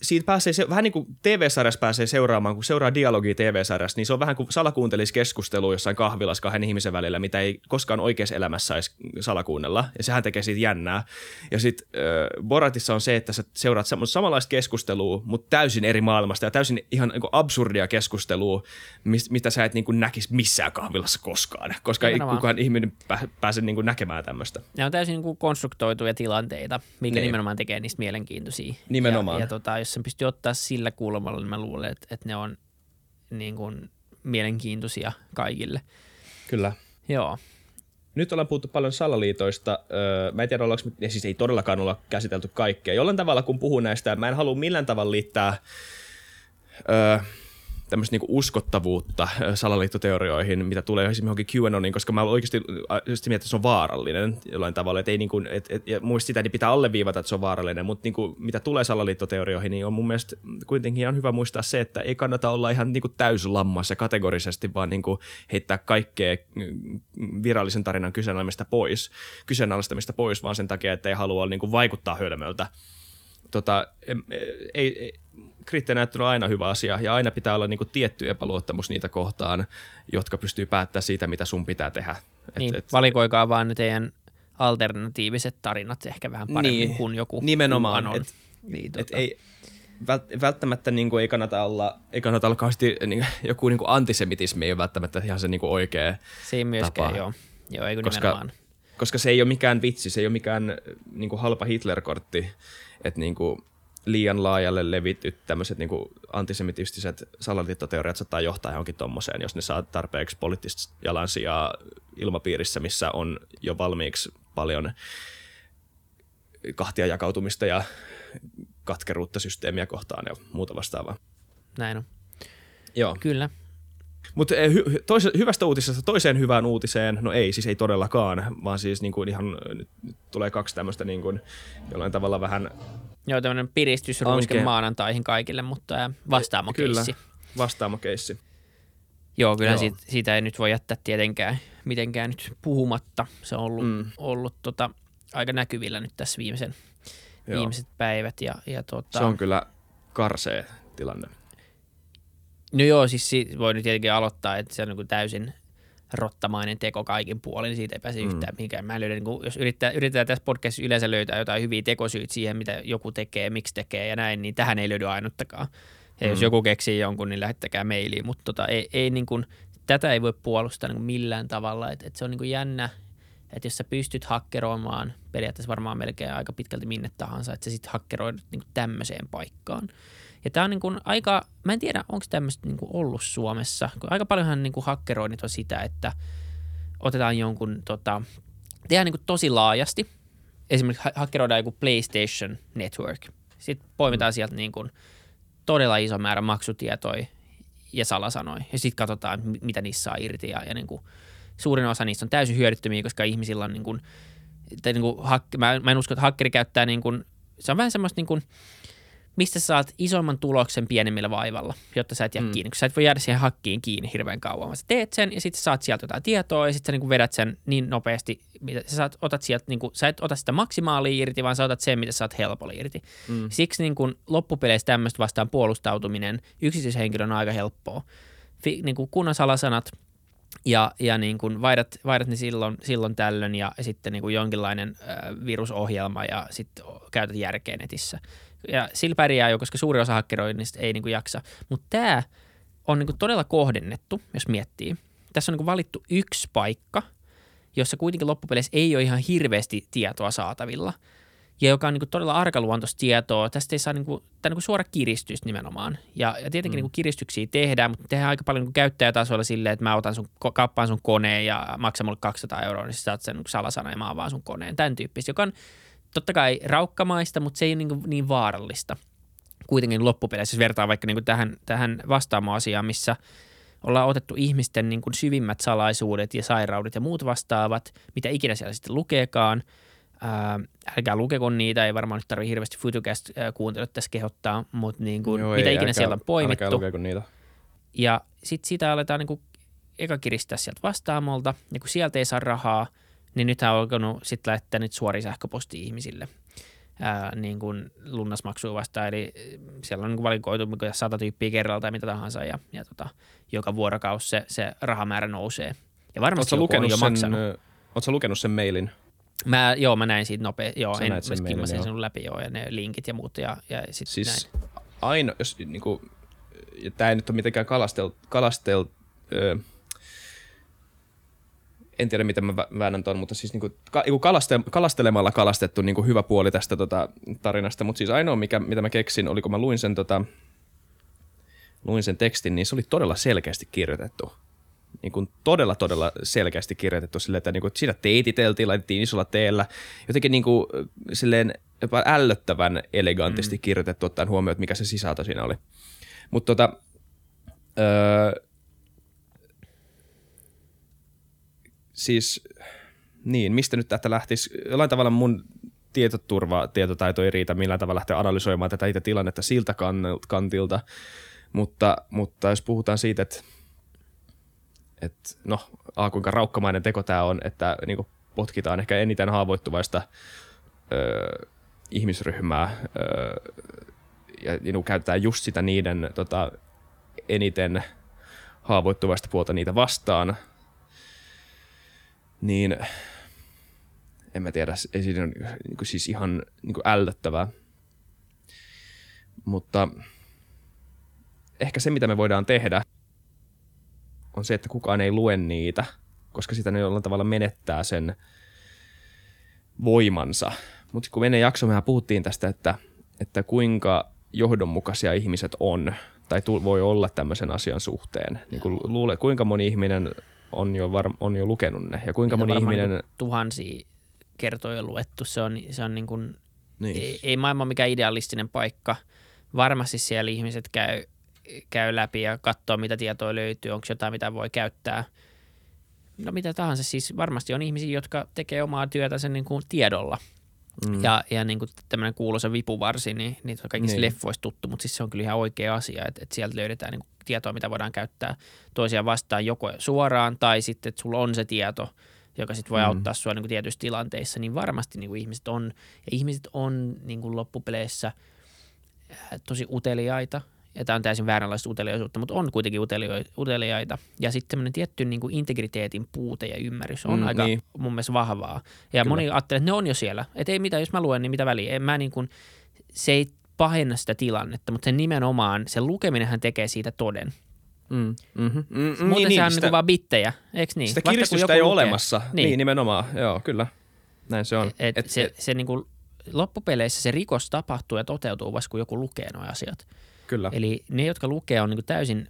siitä pääsee, se, vähän niin kuin TV-sarjassa pääsee seuraamaan, kun seuraa dialogia TV-sarjassa, niin se on vähän kuin salakuuntelisi keskustelua jossain kahvilassa kahden ihmisen välillä, mitä ei koskaan oikeassa elämässä saisi salakuunnella, ja sehän tekee siitä jännää. Ja sitten äh, Boratissa on se, että sä seuraat samanlaista keskustelua, mutta täysin eri maailmasta, ja täysin ihan niin absurdia keskustelua, mis, mitä sä et niin kuin näkisi missään kahvilassa koskaan, koska ei kukaan ihminen pääse niin kuin näkemään tämmöistä. Ne on täysin niin kuin konstruktoituja tilanteita, mikä niin. nimenomaan tekee niistä mielenkiintoisia. Nimenomaan. Ja, ja tota, jos sen pystyy ottaa sillä kulmalla, niin mä luulen, että, että ne on niin kuin mielenkiintoisia kaikille. Kyllä. Joo. Nyt ollaan puhuttu paljon salaliitoista. Öö, mä en tiedä, ollaanko, ja siis ei todellakaan olla käsitelty kaikkea. Jollain tavalla, kun puhun näistä, mä en halua millään tavalla liittää öö, tämmöistä niinku uskottavuutta salaliittoteorioihin, mitä tulee esimerkiksi johonkin QAnoniin, koska mä oikeasti just mietin, että se on vaarallinen jollain tavalla. Et ei niinku, et, et, ja muista sitä, niin pitää alleviivata, että se on vaarallinen, mutta niinku, mitä tulee salaliittoteorioihin, niin on mun mielestä kuitenkin ihan hyvä muistaa se, että ei kannata olla ihan niinku täyslammas kategorisesti, vaan niinku heittää kaikkea virallisen tarinan kyseenalaistamista pois, kyseenalaistamista pois, vaan sen takia, että ei halua niinku vaikuttaa hölmöltä tota, ei, ei, kriittinen näyttely on aina hyvä asia ja aina pitää olla niinku tietty epäluottamus niitä kohtaan, jotka pystyy päättämään siitä, mitä sun pitää tehdä. Et, niin, et, valikoikaa vaan ne teidän alternatiiviset tarinat ehkä vähän paremmin niin, kuin joku Nimenomaan, on. Et, niin, tota. et ei, välttämättä niin kuin ei kannata olla, ei kannata olla kauheasti, niin, joku niin kuin antisemitismi ei ole välttämättä ihan se niin kuin oikea Se ei myöskään, tapa. joo. Joo, ei koska, nimenomaan. Koska se ei ole mikään vitsi, se ei ole mikään niin kuin halpa Hitler-kortti, että niin kuin liian laajalle levityt tämmöiset niin antisemitistiset salaliittoteoriat saattaa johtaa johonkin tommoseen, jos ne saa tarpeeksi poliittista jalansijaa ilmapiirissä, missä on jo valmiiksi paljon kahtia jakautumista ja katkeruutta systeemiä kohtaan ja muuta vastaavaa. Näin on. Joo. Kyllä. Mutta eh, hy- tois- hyvästä uutisesta toiseen hyvään uutiseen, no ei, siis ei todellakaan, vaan siis niin kuin ihan nyt, nyt tulee kaksi tämmöistä niin kuin jollain tavalla vähän... Joo, tämmöinen piristysruiske maanantaihin kaikille, mutta vastaamokeissi. Kyllä, vastaamokeissi. Joo, kyllä Joo. Siitä, siitä ei nyt voi jättää tietenkään mitenkään nyt puhumatta. Se on ollut, mm. ollut tota, aika näkyvillä nyt tässä viimeisen, viimeiset päivät. Ja, ja tota... Se on kyllä karsee tilanne. No joo, siis voi nyt tietenkin aloittaa, että se on niin täysin rottamainen teko kaikin puolin, niin siitä ei pääse mm. yhtään mihinkään. Mä löydän, niin jos yrittää, yritetään tässä podcastissa yleensä löytää jotain hyviä tekosyitä siihen, mitä joku tekee, miksi tekee ja näin, niin tähän ei löydy ainuttakaan. Ja mm. jos joku keksii jonkun, niin lähettäkää mailiin, mutta tota, ei, ei niin kuin, tätä ei voi puolustaa niin millään tavalla. Et, et se on niin kuin jännä, että jos sä pystyt hakkeroimaan periaatteessa varmaan melkein aika pitkälti minne tahansa, että sä sitten hakkeroidut niin tämmöiseen paikkaan – ja tämä on niin kuin aika, mä en tiedä, onko tämmöistä niin kuin ollut Suomessa. Aika paljonhan niin kuin hakkeroinnit on sitä, että otetaan jonkun, tota, tehdään niin kuin tosi laajasti. Esimerkiksi hakkeroidaan joku PlayStation Network. Sitten poimitaan mm. sieltä niin kuin todella iso määrä maksutietoja ja salasanoja. Ja sitten katsotaan, mitä niissä saa irti. Ja, ja niin kuin, suurin osa niistä on täysin hyödyttömiä, koska ihmisillä on niin kuin, tai niin kuin, hak, mä, mä en usko, että hakkeri käyttää niin kuin, se on vähän semmoista niin kuin, mistä sä saat isomman tuloksen pienemmillä vaivalla, jotta sä et jää mm. kiinni. Kun sä et voi jäädä siihen hakkiin kiinni hirveän kauan, vaan sä teet sen ja sitten saat sieltä jotain tietoa ja sitten sä niin kuin vedät sen niin nopeasti, mitä sä saat, otat sieltä, niin kuin, sä et ota sitä maksimaalia irti, vaan sä otat sen, mitä sä saat helpolla irti. Mm. Siksi niin kuin loppupeleissä tämmöistä vastaan puolustautuminen yksityishenkilön on aika helppoa. Fi, niin kuin kunnon salasanat – ja, ja niin kuin vaihdat, vaihdat ne silloin, silloin tällöin ja sitten niin kuin jonkinlainen äh, virusohjelma ja sitten käytät järkeä netissä ja sillä pärjää jo, koska suuri osa hakkeroinnista ei niin kuin jaksa. Mutta tämä on niin kuin todella kohdennettu, jos miettii. Tässä on niin kuin valittu yksi paikka, jossa kuitenkin loppupeleissä ei ole ihan hirveästi tietoa saatavilla – ja joka on niin kuin todella arkaluontoista tietoa. Tästä ei saa niin kuin, tämä niin kuin suora kiristys nimenomaan. Ja, ja tietenkin mm. niin kuin kiristyksiä tehdään, mutta tehdään aika paljon niin kuin käyttäjätasoilla silleen, että mä otan sun, kappaan sun koneen ja maksan mulle 200 euroa, niin sä saat sen niin salasana ja mä avaan sun koneen. Tämän tyyppistä, joka on totta kai raukkamaista, mutta se ei ole niin, niin vaarallista. Kuitenkin loppupeleissä, jos vertaa vaikka niin kuin tähän, tähän vastaamoasiaan, missä ollaan otettu ihmisten niin kuin syvimmät salaisuudet ja sairaudet ja muut vastaavat, mitä ikinä siellä sitten lukeekaan – Ää, älkää lukeko niitä, ei varmaan nyt tarvitse hirveästi Futucast kuuntella tässä kehottaa, mutta niin kuin, Joo, mitä ei, ikinä älkää, siellä on poimittu. Älkää niitä. Ja sitten sitä aletaan niin kuin eka kiristää sieltä vastaamolta, ja kun sieltä ei saa rahaa, niin nythän on alkanut sitten lähettää nyt suori sähköposti ihmisille ää, niin kuin lunnasmaksua vastaan, eli siellä on niin kuin valikoitu sata tyyppiä kerralla tai mitä tahansa, ja, ja tota, joka vuorokausi se, se rahamäärä nousee. Ja varmasti joku on jo sen, maksanut. Oletko lukenut sen mailin? Mä, joo, mä näin siitä nopea, joo, Sä en, sen mä meidän, sen sinun läpi joo, ja ne linkit ja muut, ja, ja sit Siis näin. aina, jos niinku, ja tämä ei nyt ole mitenkään kalastel, kalastel ö, en tiedä miten mä vä- väännän ton, mutta siis niinku, ka, niinku kalaste, kalastelemalla kalastettu niinku hyvä puoli tästä tota, tarinasta, mutta siis ainoa mikä, mitä mä keksin, oli kun mä luin sen, tota, luin sen tekstin, niin se oli todella selkeästi kirjoitettu niin kuin todella, todella selkeästi kirjoitettu silleen, että, niin kuin, että siinä teititeltiin, laitettiin isolla teellä, jotenkin niin kuin, silleen jopa ällöttävän elegantisti mm. kirjoitettu, ottaen huomioon, että mikä se sisältö siinä oli. Mutta tota, öö, siis, niin, mistä nyt tästä lähtisi? Jollain tavalla mun tietoturva, tietotaito ei riitä millään tavalla lähteä analysoimaan tätä itse tilannetta siltä kantilta, mutta, mutta jos puhutaan siitä, että että no, a, kuinka raukkamainen teko tämä on, että niin kuin potkitaan ehkä eniten haavoittuvaista ö, ihmisryhmää ö, ja niin kuin käytetään just sitä niiden tota, eniten haavoittuvaista puolta niitä vastaan, niin en mä tiedä, ei siinä ole niin kuin siis ihan niin kuin ällöttävää. Mutta ehkä se, mitä me voidaan tehdä, on se, että kukaan ei lue niitä, koska sitä ne jollain tavalla menettää sen voimansa. Mutta kun ennen jaksoa mehän puhuttiin tästä, että, että kuinka johdonmukaisia ihmiset on, tai voi olla tämmöisen asian suhteen. Niin kun luule, kuinka moni ihminen on jo, var, on jo lukenut ne, ja kuinka moni ihminen... Niin tuhansia kertoja luettu, se on, se on niin kuin, niin. Ei, ei maailma mikään idealistinen paikka. Varmasti siellä ihmiset käy käy läpi ja katsoo, mitä tietoa löytyy, onko jotain, mitä voi käyttää. No mitä tahansa, siis varmasti on ihmisiä, jotka tekee omaa työtä sen niin kuin tiedolla. Mm. Ja, ja niin kuin tämmöinen kuuluisa vipuvarsi, niin niitä on kaikissa niin. leffoissa tuttu, mutta siis se on kyllä ihan oikea asia, että, että sieltä löydetään niin kuin tietoa, mitä voidaan käyttää toisia vastaan joko suoraan tai sitten, että sulla on se tieto, joka sitten voi mm. auttaa sua niin kuin tietyissä tilanteissa, niin varmasti niin kuin ihmiset on, ja ihmiset on niin kuin loppupeleissä tosi uteliaita ja tämä on täysin vääränlaista uteliaisuutta, mutta on kuitenkin uteliaita. Ja sitten semmoinen tietty niin kuin integriteetin puute ja ymmärrys on mm, aika niin. mun mielestä vahvaa. Ja Kyllä. moni ajattelee, että ne on jo siellä. Että ei mitään, jos mä luen, niin mitä väliä. En mä niin kuin, se ei pahenna sitä tilannetta, mutta sen nimenomaan, se lukeminenhän tekee siitä toden. Mm, mm-hmm, mm, Muuten niin, sehän niin, on niin vaan bittejä, eikö niin? Sitä kiristystä ei ole olemassa. Niin. niin, nimenomaan. Joo, kyllä. Näin se on. Et, et, se, et, se niin kuin, loppupeleissä se rikos tapahtuu ja toteutuu vasta, kun joku lukee nuo asiat. Kyllä. Eli ne, jotka lukee, on niin kuin täysin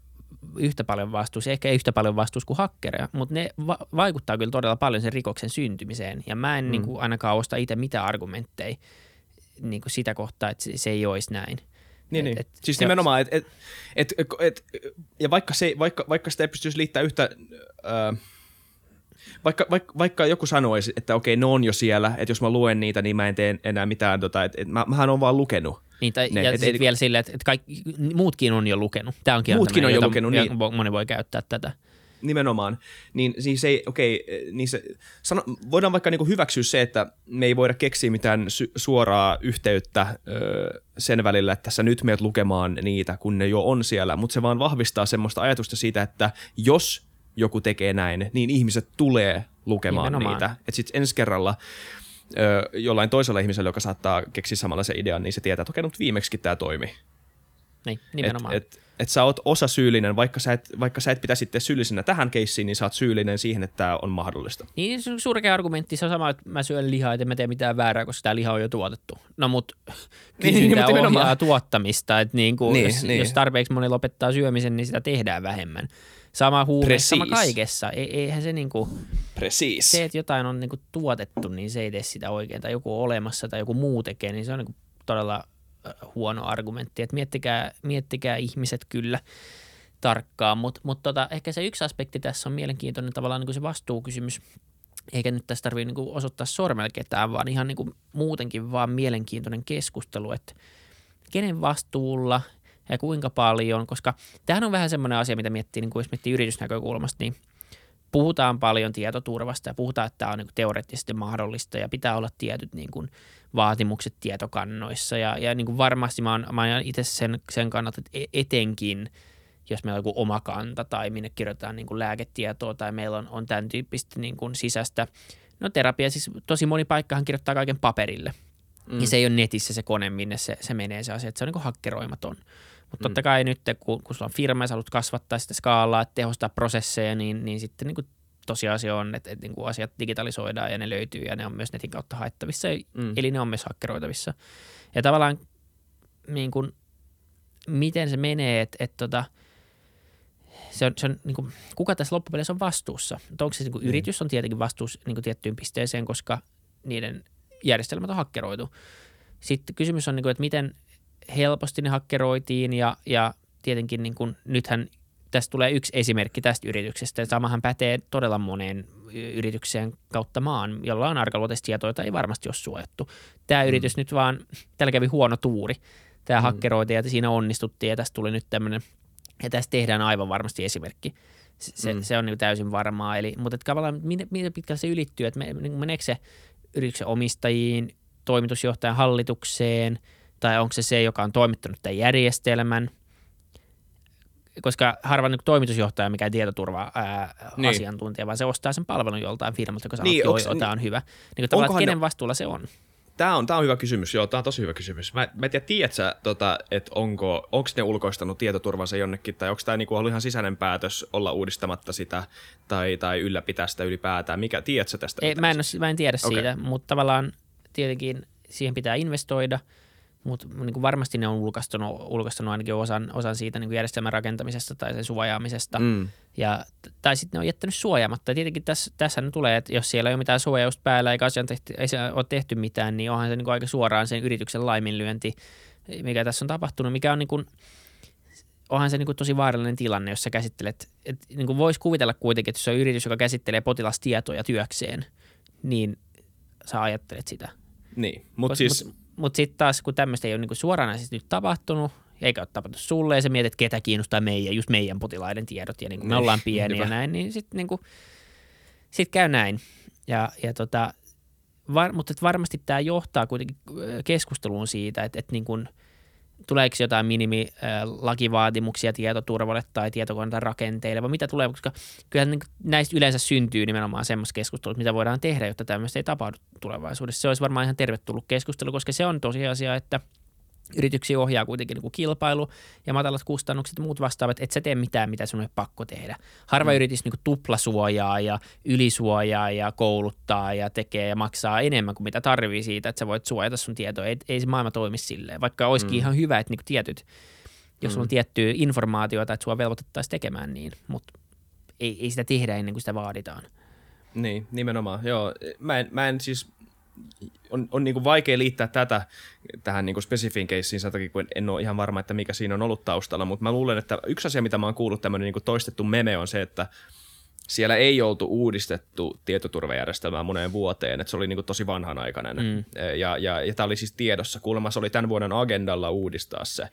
yhtä paljon vastuussa, ehkä ei yhtä paljon vastuussa kuin hakkereja, mutta ne va- vaikuttaa kyllä todella paljon sen rikoksen syntymiseen. Ja mä en mm. niin kuin ainakaan osta itse mitään argumentteja niin kuin sitä kohtaa, että se, ei olisi näin. Niin, et, niin. Et, siis nimenomaan, että et, et, et, et, ja vaikka, se, vaikka, vaikka sitä ei pystyisi liittämään yhtä, äh, vaikka, vaikka, vaikka joku sanoisi, että okei, ne on jo siellä, että jos mä luen niitä, niin mä en tee enää mitään, tota, että et, mä, mähän on vaan lukenut. Niin, tai, ne, ja et, sitten vielä silleen, että, että kaikki, muutkin on jo lukenut. Tämä onkin muutkin on jo lukenut, niin. Moni voi käyttää tätä. Nimenomaan. Niin siis ei, okei, niin se, sano, voidaan vaikka niinku hyväksyä se, että me ei voida keksiä mitään sy- suoraa yhteyttä öö, sen välillä, että tässä nyt meet lukemaan niitä, kun ne jo on siellä, mutta se vaan vahvistaa semmoista ajatusta siitä, että jos joku tekee näin, niin ihmiset tulee lukemaan Nimenomaan. niitä. Että sitten ensi kerralla ö, jollain toisella ihmisellä, joka saattaa keksiä samalla se idean, niin se tietää, että okei, mutta viimeksi tämä toimi. Niin, nimenomaan. Et, et, et sä oot osa syyllinen, vaikka sä et, vaikka sä et pitäisi sitten syyllisenä tähän keissiin, niin sä oot syyllinen siihen, että tämä on mahdollista. Niin, se on surkea argumentti. Se on sama, että mä syön lihaa, että mä teen mitään väärää, koska tämä liha on jo tuotettu. No mut Niin, niin, ohjaa tuottamista. Että niin kuin, Niin, jos, niin. jos tarpeeksi moni lopettaa syömisen, niin sitä tehdään vähemmän. Sama huumeissa, sama kaikessa. Ei, eihän se niin kuin, Precis. se, että jotain on niin kuin tuotettu, niin se ei tee sitä oikein. Tai joku on olemassa tai joku muu tekee, niin se on niin kuin todella äh, huono argumentti. Et miettikää, miettikää ihmiset kyllä tarkkaan, mutta mut tota, ehkä se yksi aspekti tässä on mielenkiintoinen tavallaan niin kuin se vastuukysymys. Eikä nyt tässä tarvitse niin kuin osoittaa sormella ketään, vaan ihan niin kuin muutenkin vaan mielenkiintoinen keskustelu, että kenen vastuulla ja kuinka paljon, koska tämähän on vähän semmoinen asia, mitä miettii, niin kuin jos miettii yritysnäkökulmasta, niin puhutaan paljon tietoturvasta ja puhutaan, että tämä on niin kuin teoreettisesti mahdollista ja pitää olla tietyt niin kuin vaatimukset tietokannoissa ja, ja niin kuin varmasti mä oon, mä oon itse sen, sen kannalta, että e- etenkin jos meillä on joku oma kanta tai minne kirjoitetaan niin kuin lääketietoa tai meillä on, on tämän tyyppistä niin kuin sisäistä, no terapia, siis tosi moni paikkahan kirjoittaa kaiken paperille, mm. niin se ei ole netissä se kone, minne se, se menee se asia, että se on niin hakkeroimaton. Mutta totta kai nyt, kun, kun sulla on firma ja sä haluat kasvattaa sitä skaalaa, että tehostaa prosesseja, niin, niin sitten niin kuin tosiasia on, että, että niin kuin asiat digitalisoidaan ja ne löytyy ja ne on myös netin kautta haettavissa, mm. eli ne on myös hakkeroitavissa. Ja tavallaan niin kuin, miten se menee, että, että tota, se on, se on niin kuin, kuka tässä loppupeleissä on vastuussa? Että onko se niin kuin, yritys on tietenkin vastuussa niin kuin tiettyyn pisteeseen, koska niiden järjestelmät on hakkeroitu. Sitten kysymys on, niin kuin, että miten helposti ne hakkeroitiin ja, ja tietenkin niin kuin, nythän tästä tulee yksi esimerkki tästä yrityksestä. Ja Samahan pätee todella moneen yritykseen kautta maan, jolla on arkaluonteista tietoa, jota ei varmasti ole suojattu. Tämä mm. yritys nyt vaan, tällä kävi huono tuuri. Tämä mm. hakkeroitiin ja siinä onnistuttiin ja tästä tuli nyt tämmöinen, ja tästä tehdään aivan varmasti esimerkki. Se, mm. se on niin täysin varmaa. Eli, mutta tavallaan miten, pitkälle se ylittyy, että niin meneekö se yrityksen omistajiin, toimitusjohtajan hallitukseen, tai onko se se, joka on toimittanut tämän järjestelmän, koska harva niin toimitusjohtaja mikä tietoturva-asiantuntija, niin. vaan se ostaa sen palvelun joltain firmalta, joka sanoo, Niin, että joo, onks- tämä on hyvä. Niin tavallaan, että kenen ne- vastuulla se on? Tämä on, tämä on hyvä kysymys, joo, tämä on tosi hyvä kysymys. Mä, mä en tiedä, tiedätkö tota, että onko, onko ne ulkoistanut tietoturvansa jonnekin, tai onko tämä niinku ollut ihan sisäinen päätös olla uudistamatta sitä, tai, tai ylläpitää sitä ylipäätään. Mikä, tiedätkö sä tästä? Ei, mä, en, ole- mä en tiedä Okei. siitä, mutta tavallaan tietenkin siihen pitää investoida, mutta niin varmasti ne on ulkoistanut, ulkoistanut ainakin osan, osan siitä niin kuin järjestelmän rakentamisesta tai sen suojaamisesta. Mm. Ja, tai sitten ne on jättänyt suojaamatta. Ja tietenkin tässä, tässä tulee, että jos siellä ei ole mitään suojausta päällä eikä asian tehty, ei se ole tehty mitään, niin onhan se niin kuin aika suoraan sen yrityksen laiminlyönti, mikä tässä on tapahtunut, mikä on niin kuin, onhan se niin kuin tosi vaarallinen tilanne, jos sä käsittelet, että niin voisi kuvitella kuitenkin, että jos se on yritys, joka käsittelee potilastietoja työkseen, niin sä ajattelet sitä. Niin, mutta Mut- siis... mut, mut sitten taas, kun tämmöistä ei ole niinku suoranaisesti nyt tapahtunut, eikä ole tapahtunut sulle, ja sä mietit, ketä kiinnostaa meidän, just meidän potilaiden tiedot, ja niinku me Niin, ollaan pieniä ja näin, niin sitten niinku, sit käy näin. Ja, ja tota, var, mutta varmasti tämä johtaa kuitenkin äh, keskusteluun siitä, että, että niin kuin, tuleeko jotain minimilakivaatimuksia tietoturvalle tai tietokoneen rakenteille, vai mitä tulee, koska kyllähän niin näistä yleensä syntyy nimenomaan semmoista keskustelua, mitä voidaan tehdä, jotta tämmöistä ei tapahdu tulevaisuudessa. Se olisi varmaan ihan tervetullut keskustelu, koska se on tosiasia, että yrityksiä ohjaa kuitenkin niin kuin kilpailu ja matalat kustannukset ja muut vastaavat, että sä tee mitään, mitä sun ei pakko tehdä. Harva mm. yritys niin kuin tuplasuojaa ja ylisuojaa ja kouluttaa ja tekee ja maksaa enemmän kuin mitä tarvii siitä, että sä voit suojata sun tietoa. Ei, ei se maailma toimi silleen, vaikka olisikin mm. ihan hyvä, että niin kuin tietyt, jos sulla on tiettyä informaatiota, että sua velvoitettaisiin tekemään niin, mutta ei, ei sitä tehdä ennen kuin sitä vaaditaan. Niin, nimenomaan. Joo, mä en, mä en siis, on, on niin vaikea liittää tätä tähän niin spesifiin keissiin sen takia, kun en ole ihan varma, että mikä siinä on ollut taustalla, mutta mä luulen, että yksi asia, mitä mä oon kuullut, tämmöinen niin toistettu meme on se, että siellä ei oltu uudistettu tietoturvajärjestelmää moneen vuoteen, että se oli niin kuin tosi vanhanaikainen. Mm. Ja, ja, ja tämä oli siis tiedossa. Kuulemma se oli tämän vuoden agendalla uudistaa se.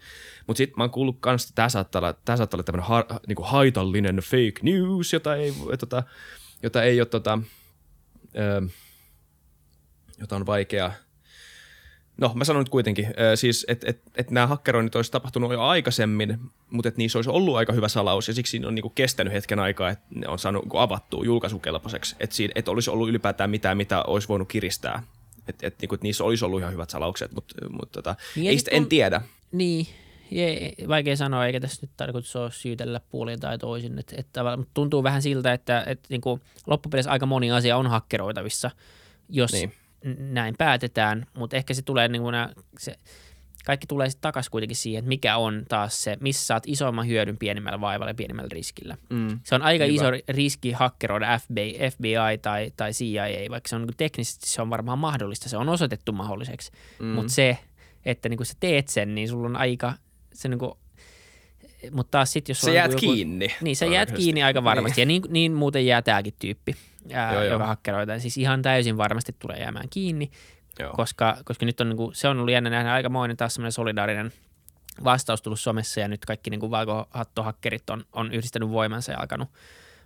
Mutta sitten mä oon kuullut myös, että tämä saattaa olla, tämä saattaa olla tämmöinen ha, niin kuin haitallinen fake news, jota ei, tota, jota ei ole, tota, ö, jota on vaikea No, mä sanon nyt kuitenkin, äh, siis, että et, et nämä hakkeroinnit olisi tapahtunut jo aikaisemmin, mutta että niissä olisi ollut aika hyvä salaus, ja siksi siinä on niinku kestänyt hetken aikaa, että ne on saanut niinku avattua julkaisukelpoiseksi, että et olisi ollut ylipäätään mitään, mitä olisi voinut kiristää. Että et, niinku, et niissä olisi ollut ihan hyvät salaukset, mutta mut, tota, Niin ei sit sitä, en tiedä. Niin, ei, vaikea sanoa, eikä tässä nyt tarkoitus ole syytellä puolin tai toisin. Et, et mutta tuntuu vähän siltä, että et, niin kuin loppupeleissä aika moni asia on hakkeroitavissa, jos niin. Näin päätetään, mutta ehkä se tulee niin kuin nämä, se, kaikki tulee sitten takaisin kuitenkin siihen, että mikä on taas se, missä saat isoimman hyödyn pienimmällä vaivalla ja pienimmällä riskillä. Mm. Se on aika Hyvä. iso riski hakkeroida FBI, FBI tai, tai CIA, vaikka se on niin teknisesti se on varmaan mahdollista, se on osoitettu mahdolliseksi, mm. mutta se, että niin kun sä teet sen, niin sulla on aika, se niin kuin, mutta taas sitten jos Se jäät joku, kiinni. Niin, se jäät kiinni aika varmasti niin. ja niin, niin muuten jää tämäkin tyyppi, ää, joo, joka hakkeroita. Siis ihan täysin varmasti tulee jäämään kiinni, Joo. Koska, koska nyt on, niin kuin, se on ollut jännä nähdä aikamoinen taas semmoinen solidaarinen vastaus tullut somessa ja nyt kaikki niin kuin valkohattohakkerit on, on yhdistänyt voimansa ja alkanut,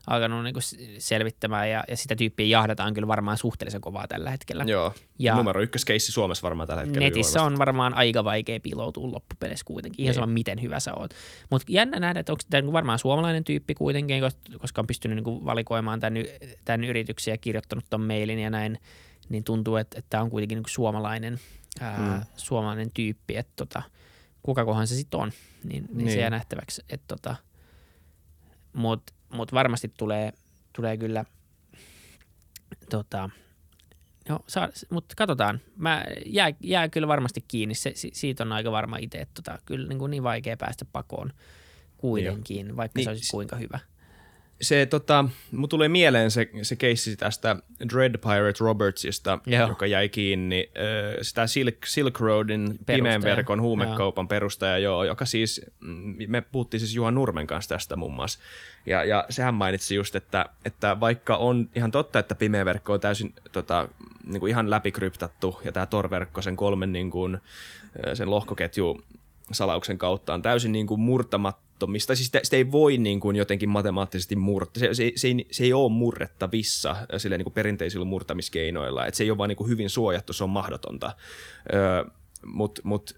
alkanut niin kuin selvittämään ja, ja sitä tyyppiä jahdataan kyllä varmaan suhteellisen kovaa tällä hetkellä. Joo, ja numero ykköskeissi Suomessa varmaan tällä hetkellä. Netissä on varmaan aika vaikea piiloutua loppupeleissä kuitenkin, ihan niin. sama miten hyvä sä oot. Mutta jännä nähdä, että onko tämä niinku varmaan suomalainen tyyppi kuitenkin, koska on pystynyt niin kuin valikoimaan tämän, tämän yrityksen ja kirjoittanut ton mailin ja näin – niin tuntuu, että, että tämä on kuitenkin niin suomalainen, ää, mm. suomalainen tyyppi, että tota, kuka kohan se sitten on, niin, niin, niin, se jää nähtäväksi. Tota, Mutta mut varmasti tulee, tulee kyllä, tota, no, mutta katsotaan. Mä jää, jää kyllä varmasti kiinni, se, siitä on aika varma itse, että tota, kyllä niin, kuin niin vaikea päästä pakoon kuitenkin, Joo. vaikka niin, se olisi kuinka hyvä se, tota, mun tulee mieleen se, se keissi tästä Dread Pirate Robertsista, Joo. joka jäi kiinni. Sitä Silk, Silk Roadin pimeän verkon huumekaupan joo. perustaja, joo, joka siis, mm, me puhuttiin siis Juhan Nurmen kanssa tästä muun muassa. Ja, ja sehän mainitsi just, että, että vaikka on ihan totta, että pimeä verkko on täysin tota, niin kuin ihan läpikryptattu, ja tämä Tor-verkko sen kolmen niin kuin, sen lohkoketju salauksen kautta on täysin niin kuin murtamat murrettamattomista, siis sitä, sitä ei voi niin kuin jotenkin matemaattisesti murtaa, se, se, se, se ei ole murrettavissa sille niin kuin perinteisillä murtamiskeinoilla, että se ei ole vaan niin kuin hyvin suojattu, se on mahdotonta, mutta mut,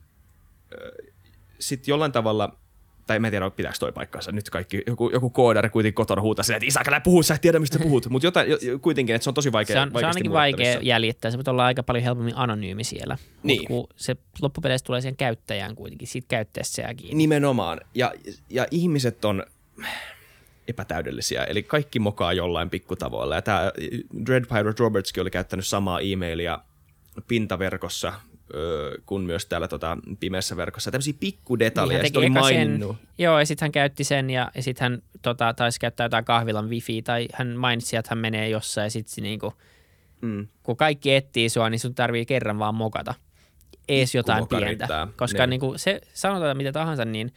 öö, sitten jollain tavalla – tai mä en tiedä, pitääkö toi paikkaansa. Nyt kaikki, joku, joku koodari kuitenkin kotona huutaa silleen, että isä, älä puhu, sä et tiedä, mistä puhut. Mutta kuitenkin, että se on tosi vaikea Se on, se on ainakin vaikea jäljittää, se voi olla aika paljon helpommin anonyymi siellä. Niin. Mut kun se loppupeleissä tulee siihen käyttäjään kuitenkin, siitä käyttäjästä se kiinni. Nimenomaan. Ja, ja ihmiset on epätäydellisiä, eli kaikki mokaa jollain pikkutavoilla. Ja tämä Dread Pirate Robertskin oli käyttänyt samaa e-mailia pintaverkossa kuin myös täällä tota, pimeässä verkossa. Tämmöisiä pikkudetaljeja, niin, oli maininnut. Sen, joo, ja sitten hän käytti sen, ja, ja sitten hän tota, taisi käyttää jotain kahvilan wifi, tai hän mainitsi, että hän menee jossain, ja sitten niinku, mm. kun kaikki etsii sua, niin sun tarvii kerran vaan mokata. Ees jotain pientä. Riittää. Koska niin. niinku, se, sanotaan mitä tahansa, niin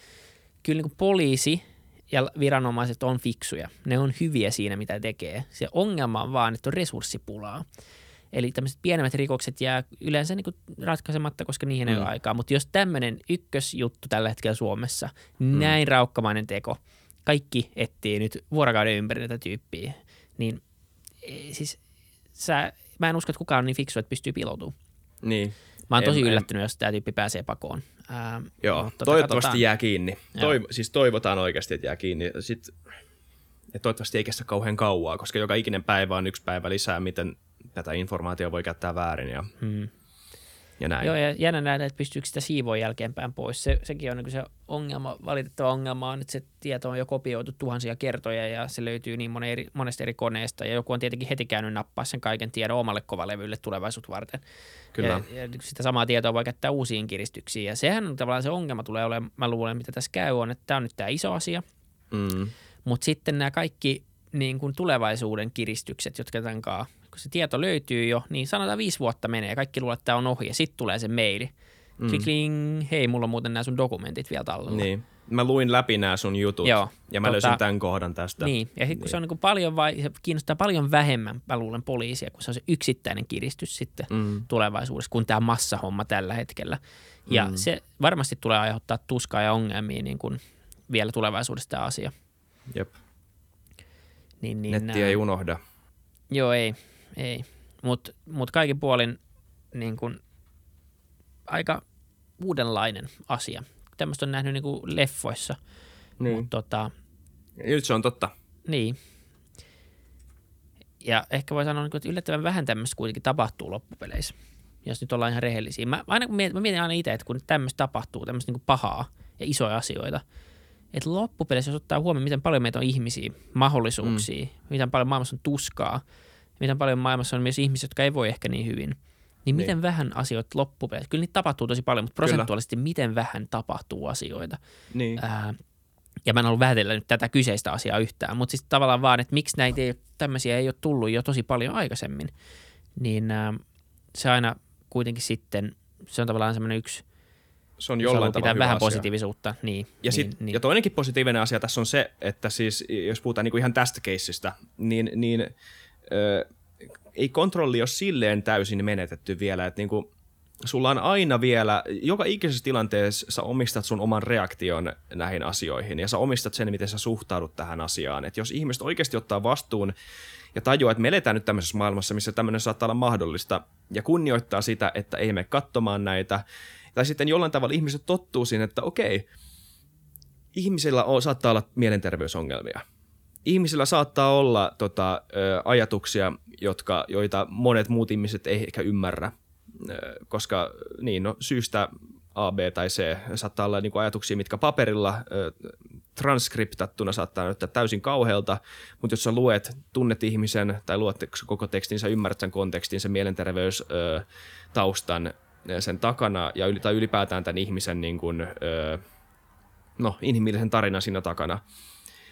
kyllä niinku poliisi ja viranomaiset on fiksuja. Ne on hyviä siinä, mitä tekee. Se ongelma on vaan, että on resurssipulaa. Eli tämmöiset pienemmät rikokset jää yleensä niin kuin ratkaisematta, koska niihin mm. ei ole mm. aikaa. Mutta jos tämmöinen ykkösjuttu tällä hetkellä Suomessa, mm. näin raukkamainen teko, kaikki etsii nyt vuorokauden ympäri tätä tyyppiä, niin e, siis sä, mä en usko, että kukaan on niin fiksu, että pystyy piiloutumaan. Niin. Mä oon tosi en, yllättynyt, en... jos tämä tyyppi pääsee pakoon. Ää, Joo, tota, toivottavasti katsotaan. jää kiinni. Toiv- siis toivotaan oikeasti, että jää kiinni. Sitten, ja toivottavasti ei kestä kauhean kauaa, koska joka ikinen päivä on yksi päivä lisää, miten tätä informaatiota voi käyttää väärin ja, hmm. ja näin. Joo, ja jännä nähdä, että pystyykö sitä siivoa jälkeenpäin pois. Se, sekin on niin se ongelma, valitettava ongelma on, että se tieto on jo kopioitu tuhansia kertoja ja se löytyy niin monen eri, monesta eri koneesta ja joku on tietenkin heti käynyt nappaa sen kaiken tiedon omalle kovalevylle tulevaisuutta varten. Kyllä. Ja, ja sitä samaa tietoa voi käyttää uusiin kiristyksiin ja sehän on tavallaan se ongelma tulee olemaan, mä luulen, mitä tässä käy on, että tämä on nyt tämä iso asia, mm. mutta sitten nämä kaikki niin kuin tulevaisuuden kiristykset, jotka tämän kanssa kun se tieto löytyy jo, niin sanotaan viisi vuotta menee, kaikki luulee, että tämä on ohi, ja sitten tulee se maili. Mm. Klikling, hei, mulla on muuten nämä sun dokumentit vielä tallella. Niin. Mä luin läpi nämä sun jutut Joo, ja mä tota, löysin tämän kohdan tästä. Niin, ja sitten kun niin. se on niin paljon vai, se kiinnostaa paljon vähemmän, mä luulen, poliisia, kun se on se yksittäinen kiristys sitten mm. tulevaisuudessa, kuin tämä massahomma tällä hetkellä. Ja mm. se varmasti tulee aiheuttaa tuskaa ja ongelmia niin kuin vielä tulevaisuudessa tämä asia. Jep. Niin, niin, Netti ei unohda. Joo, ei ei. Mutta mut kaikin puolin niin kun, aika uudenlainen asia. Tämmöistä on nähnyt niin kuin leffoissa. Niin. Mut, tota, nyt se on totta. Niin. Ja ehkä voi sanoa, että yllättävän vähän tämmöistä kuitenkin tapahtuu loppupeleissä, jos nyt ollaan ihan rehellisiä. Mä, aina kun mietin, mä mietin aina itse, että kun tämmöistä tapahtuu, tämmöistä niin pahaa, ja isoja asioita. Että loppupeleissä, jos ottaa huomioon, miten paljon meitä on ihmisiä, mahdollisuuksia, mm. miten paljon maailmassa on tuskaa, miten paljon maailmassa on myös ihmisiä, jotka ei voi ehkä niin hyvin, niin miten niin. vähän asioita loppupeleissä, kyllä niitä tapahtuu tosi paljon, mutta prosentuaalisesti kyllä. miten vähän tapahtuu asioita. Niin. Ää, ja mä en halua vähätellä nyt tätä kyseistä asiaa yhtään, mutta siis tavallaan vaan, että miksi näitä ei, tämmöisiä ei ole tullut jo tosi paljon aikaisemmin, niin ää, se aina kuitenkin sitten, se on tavallaan semmoinen yksi se on jollain tavalla vähän asia. positiivisuutta. Niin, ja, niin, sit, niin. ja toinenkin positiivinen asia tässä on se, että siis jos puhutaan niinku ihan tästä keissistä, niin, niin ei kontrolli ole silleen täysin menetetty vielä, että niinku, sulla on aina vielä, joka ikisessä tilanteessa sä omistat sun oman reaktion näihin asioihin ja sä omistat sen, miten sä suhtaudut tähän asiaan. Että jos ihmiset oikeasti ottaa vastuun ja tajuaa, että me eletään nyt tämmöisessä maailmassa, missä tämmöinen saattaa olla mahdollista ja kunnioittaa sitä, että ei me katsomaan näitä, tai sitten jollain tavalla ihmiset tottuu siihen, että okei, ihmisillä on, saattaa olla mielenterveysongelmia. Ihmisillä saattaa olla tota, ajatuksia, jotka, joita monet muut ihmiset ei ehkä ymmärrä, koska niin, no, syystä A, B tai C saattaa olla niin kuin ajatuksia, mitkä paperilla transkriptattuna saattaa näyttää täysin kauhealta, mutta jos sä luet, tunnet ihmisen tai luot koko tekstin, sä ymmärrät sen kontekstin, sen mielenterveystaustan, sen takana ja tai ylipäätään tämän ihmisen niin kuin, no, inhimillisen tarinan siinä takana,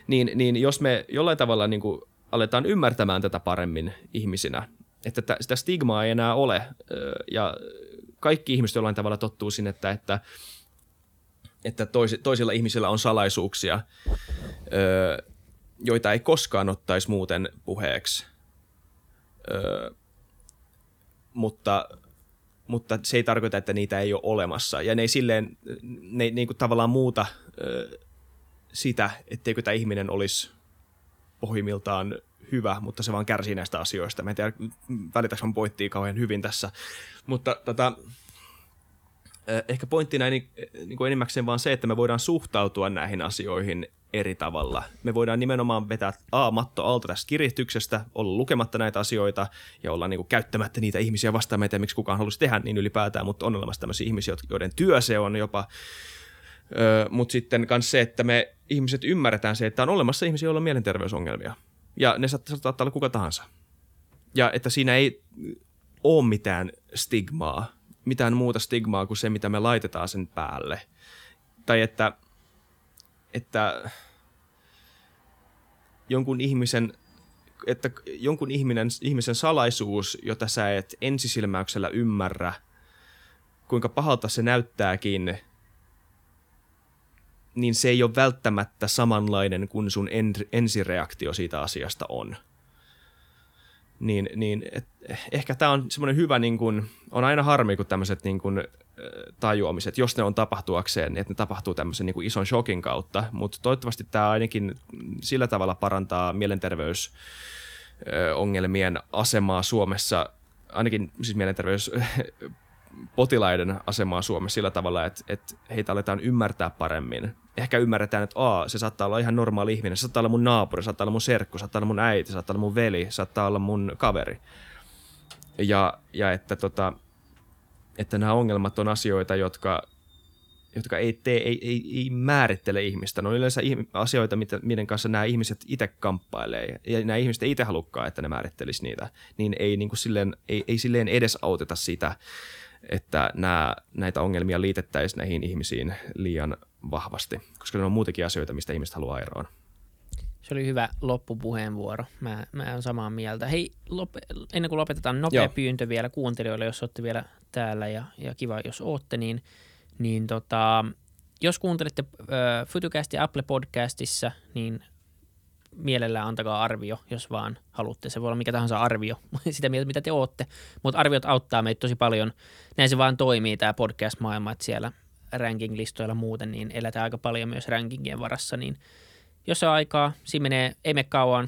niin, niin jos me jollain tavalla niin kuin aletaan ymmärtämään tätä paremmin ihmisinä, että sitä stigmaa ei enää ole ja kaikki ihmiset jollain tavalla tottuu sinne, että, että, että tois, toisilla ihmisillä on salaisuuksia, joita ei koskaan ottaisi muuten puheeksi. Mutta mutta se ei tarkoita, että niitä ei ole olemassa. Ja ne ei silleen, ne ei niin kuin tavallaan muuta sitä, etteikö tämä ihminen olisi pohjimmiltaan hyvä, mutta se vaan kärsii näistä asioista. Mä en tiedä, välitäks mä pointtia kauhean hyvin tässä. Mutta tota, ehkä pointtina niin, niin kuin enimmäkseen vaan se, että me voidaan suhtautua näihin asioihin eri tavalla. Me voidaan nimenomaan vetää A, matto alta tästä kiristyksestä, olla lukematta näitä asioita ja olla niin kuin käyttämättä niitä ihmisiä vastaan, meitä, miksi kukaan haluaisi tehdä niin ylipäätään, mutta on olemassa tämmöisiä ihmisiä, joiden työ se on jopa. Mutta sitten myös se, että me ihmiset ymmärretään se, että on olemassa ihmisiä, joilla on mielenterveysongelmia. Ja ne saattaa olla kuka tahansa. Ja että siinä ei ole mitään stigmaa, mitään muuta stigmaa kuin se, mitä me laitetaan sen päälle. Tai että että jonkun ihmisen että jonkun ihminen, ihmisen salaisuus, jota sä et ensisilmäyksellä ymmärrä, kuinka pahalta se näyttääkin, niin se ei ole välttämättä samanlainen kuin sun en, ensireaktio siitä asiasta on. Niin, niin et, ehkä tämä on semmoinen hyvä, niin kun, on aina harmi, kun tämmöiset niin kun, tajuamiset, jos ne on tapahtuakseen, niin että ne tapahtuu tämmöisen niin ison shokin kautta, mutta toivottavasti tämä ainakin sillä tavalla parantaa mielenterveysongelmien asemaa Suomessa, ainakin siis mielenterveys potilaiden asemaa Suomessa sillä tavalla, että, että heitä aletaan ymmärtää paremmin. Ehkä ymmärretään, että Aa, se saattaa olla ihan normaali ihminen, se saattaa olla mun naapuri, se saattaa olla mun serkku, se saattaa olla mun äiti, se saattaa olla mun veli, se saattaa olla mun kaveri. Ja, ja että tota, että nämä ongelmat on asioita, jotka, jotka ei, tee, ei, ei, ei määrittele ihmistä. Ne on yleensä asioita, miten kanssa nämä ihmiset itse kamppailee, ja nämä ihmiset ei itse halukkaan, että ne määrittelisi niitä, niin ei, niin kuin silleen, ei, ei silleen edesauteta sitä, että nämä, näitä ongelmia liitettäisiin näihin ihmisiin liian vahvasti, koska ne on muutenkin asioita, mistä ihmiset haluaa eroon. Se oli hyvä loppupuheenvuoro. Mä, mä olen samaa mieltä. Hei, lop, ennen kuin lopetetaan, nopea Joo. pyyntö vielä kuuntelijoille, jos olette vielä täällä ja, ja kiva, jos ootte, niin, niin tota, jos kuuntelette äh, Futucast ja Apple Podcastissa, niin mielellään antakaa arvio, jos vaan haluatte. Se voi olla mikä tahansa arvio, sitä mieltä, mitä te ootte. Mutta arviot auttaa meitä tosi paljon. Näin se vaan toimii tämä podcast-maailma, että siellä ranking-listoilla muuten, niin eletään aika paljon myös rankingien varassa, niin jos on aikaa, siinä menee, ei mene kauan,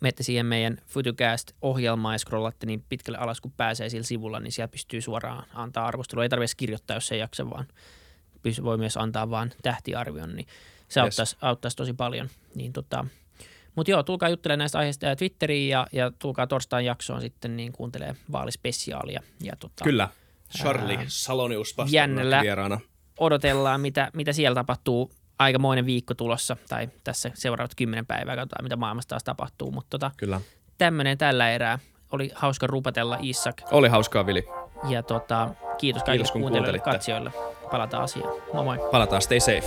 menette siihen meidän Futucast-ohjelmaan ja scrollatte niin pitkälle alas, kun pääsee sillä sivulla, niin siellä pystyy suoraan antaa arvostelua. Ei tarvitse kirjoittaa, jos ei jaksa, vaan voi myös antaa vaan tähtiarvion, niin se yes. auttaisi, auttaisi tosi paljon. Niin tota, mutta joo, tulkaa juttelemaan näistä aiheista Twitteriin ja, ja tulkaa torstain jaksoon sitten niin kuuntelee vaalispesiaalia. Ja tota, Kyllä, Charlie Salonius vieraana odotellaan, mitä, mitä siellä tapahtuu. Aikamoinen viikko tulossa, tai tässä seuraavat kymmenen päivää, katsotaan mitä maailmassa taas tapahtuu. Mutta tota, Kyllä. tämmöinen tällä erää. Oli hauska rupatella Issak. Oli hauskaa, Vili. Ja tota, kiitos kaikille Kiitos, kuuntelijoille, katsijoille. Palataan asiaan. Moi moi. Palataan, stay safe.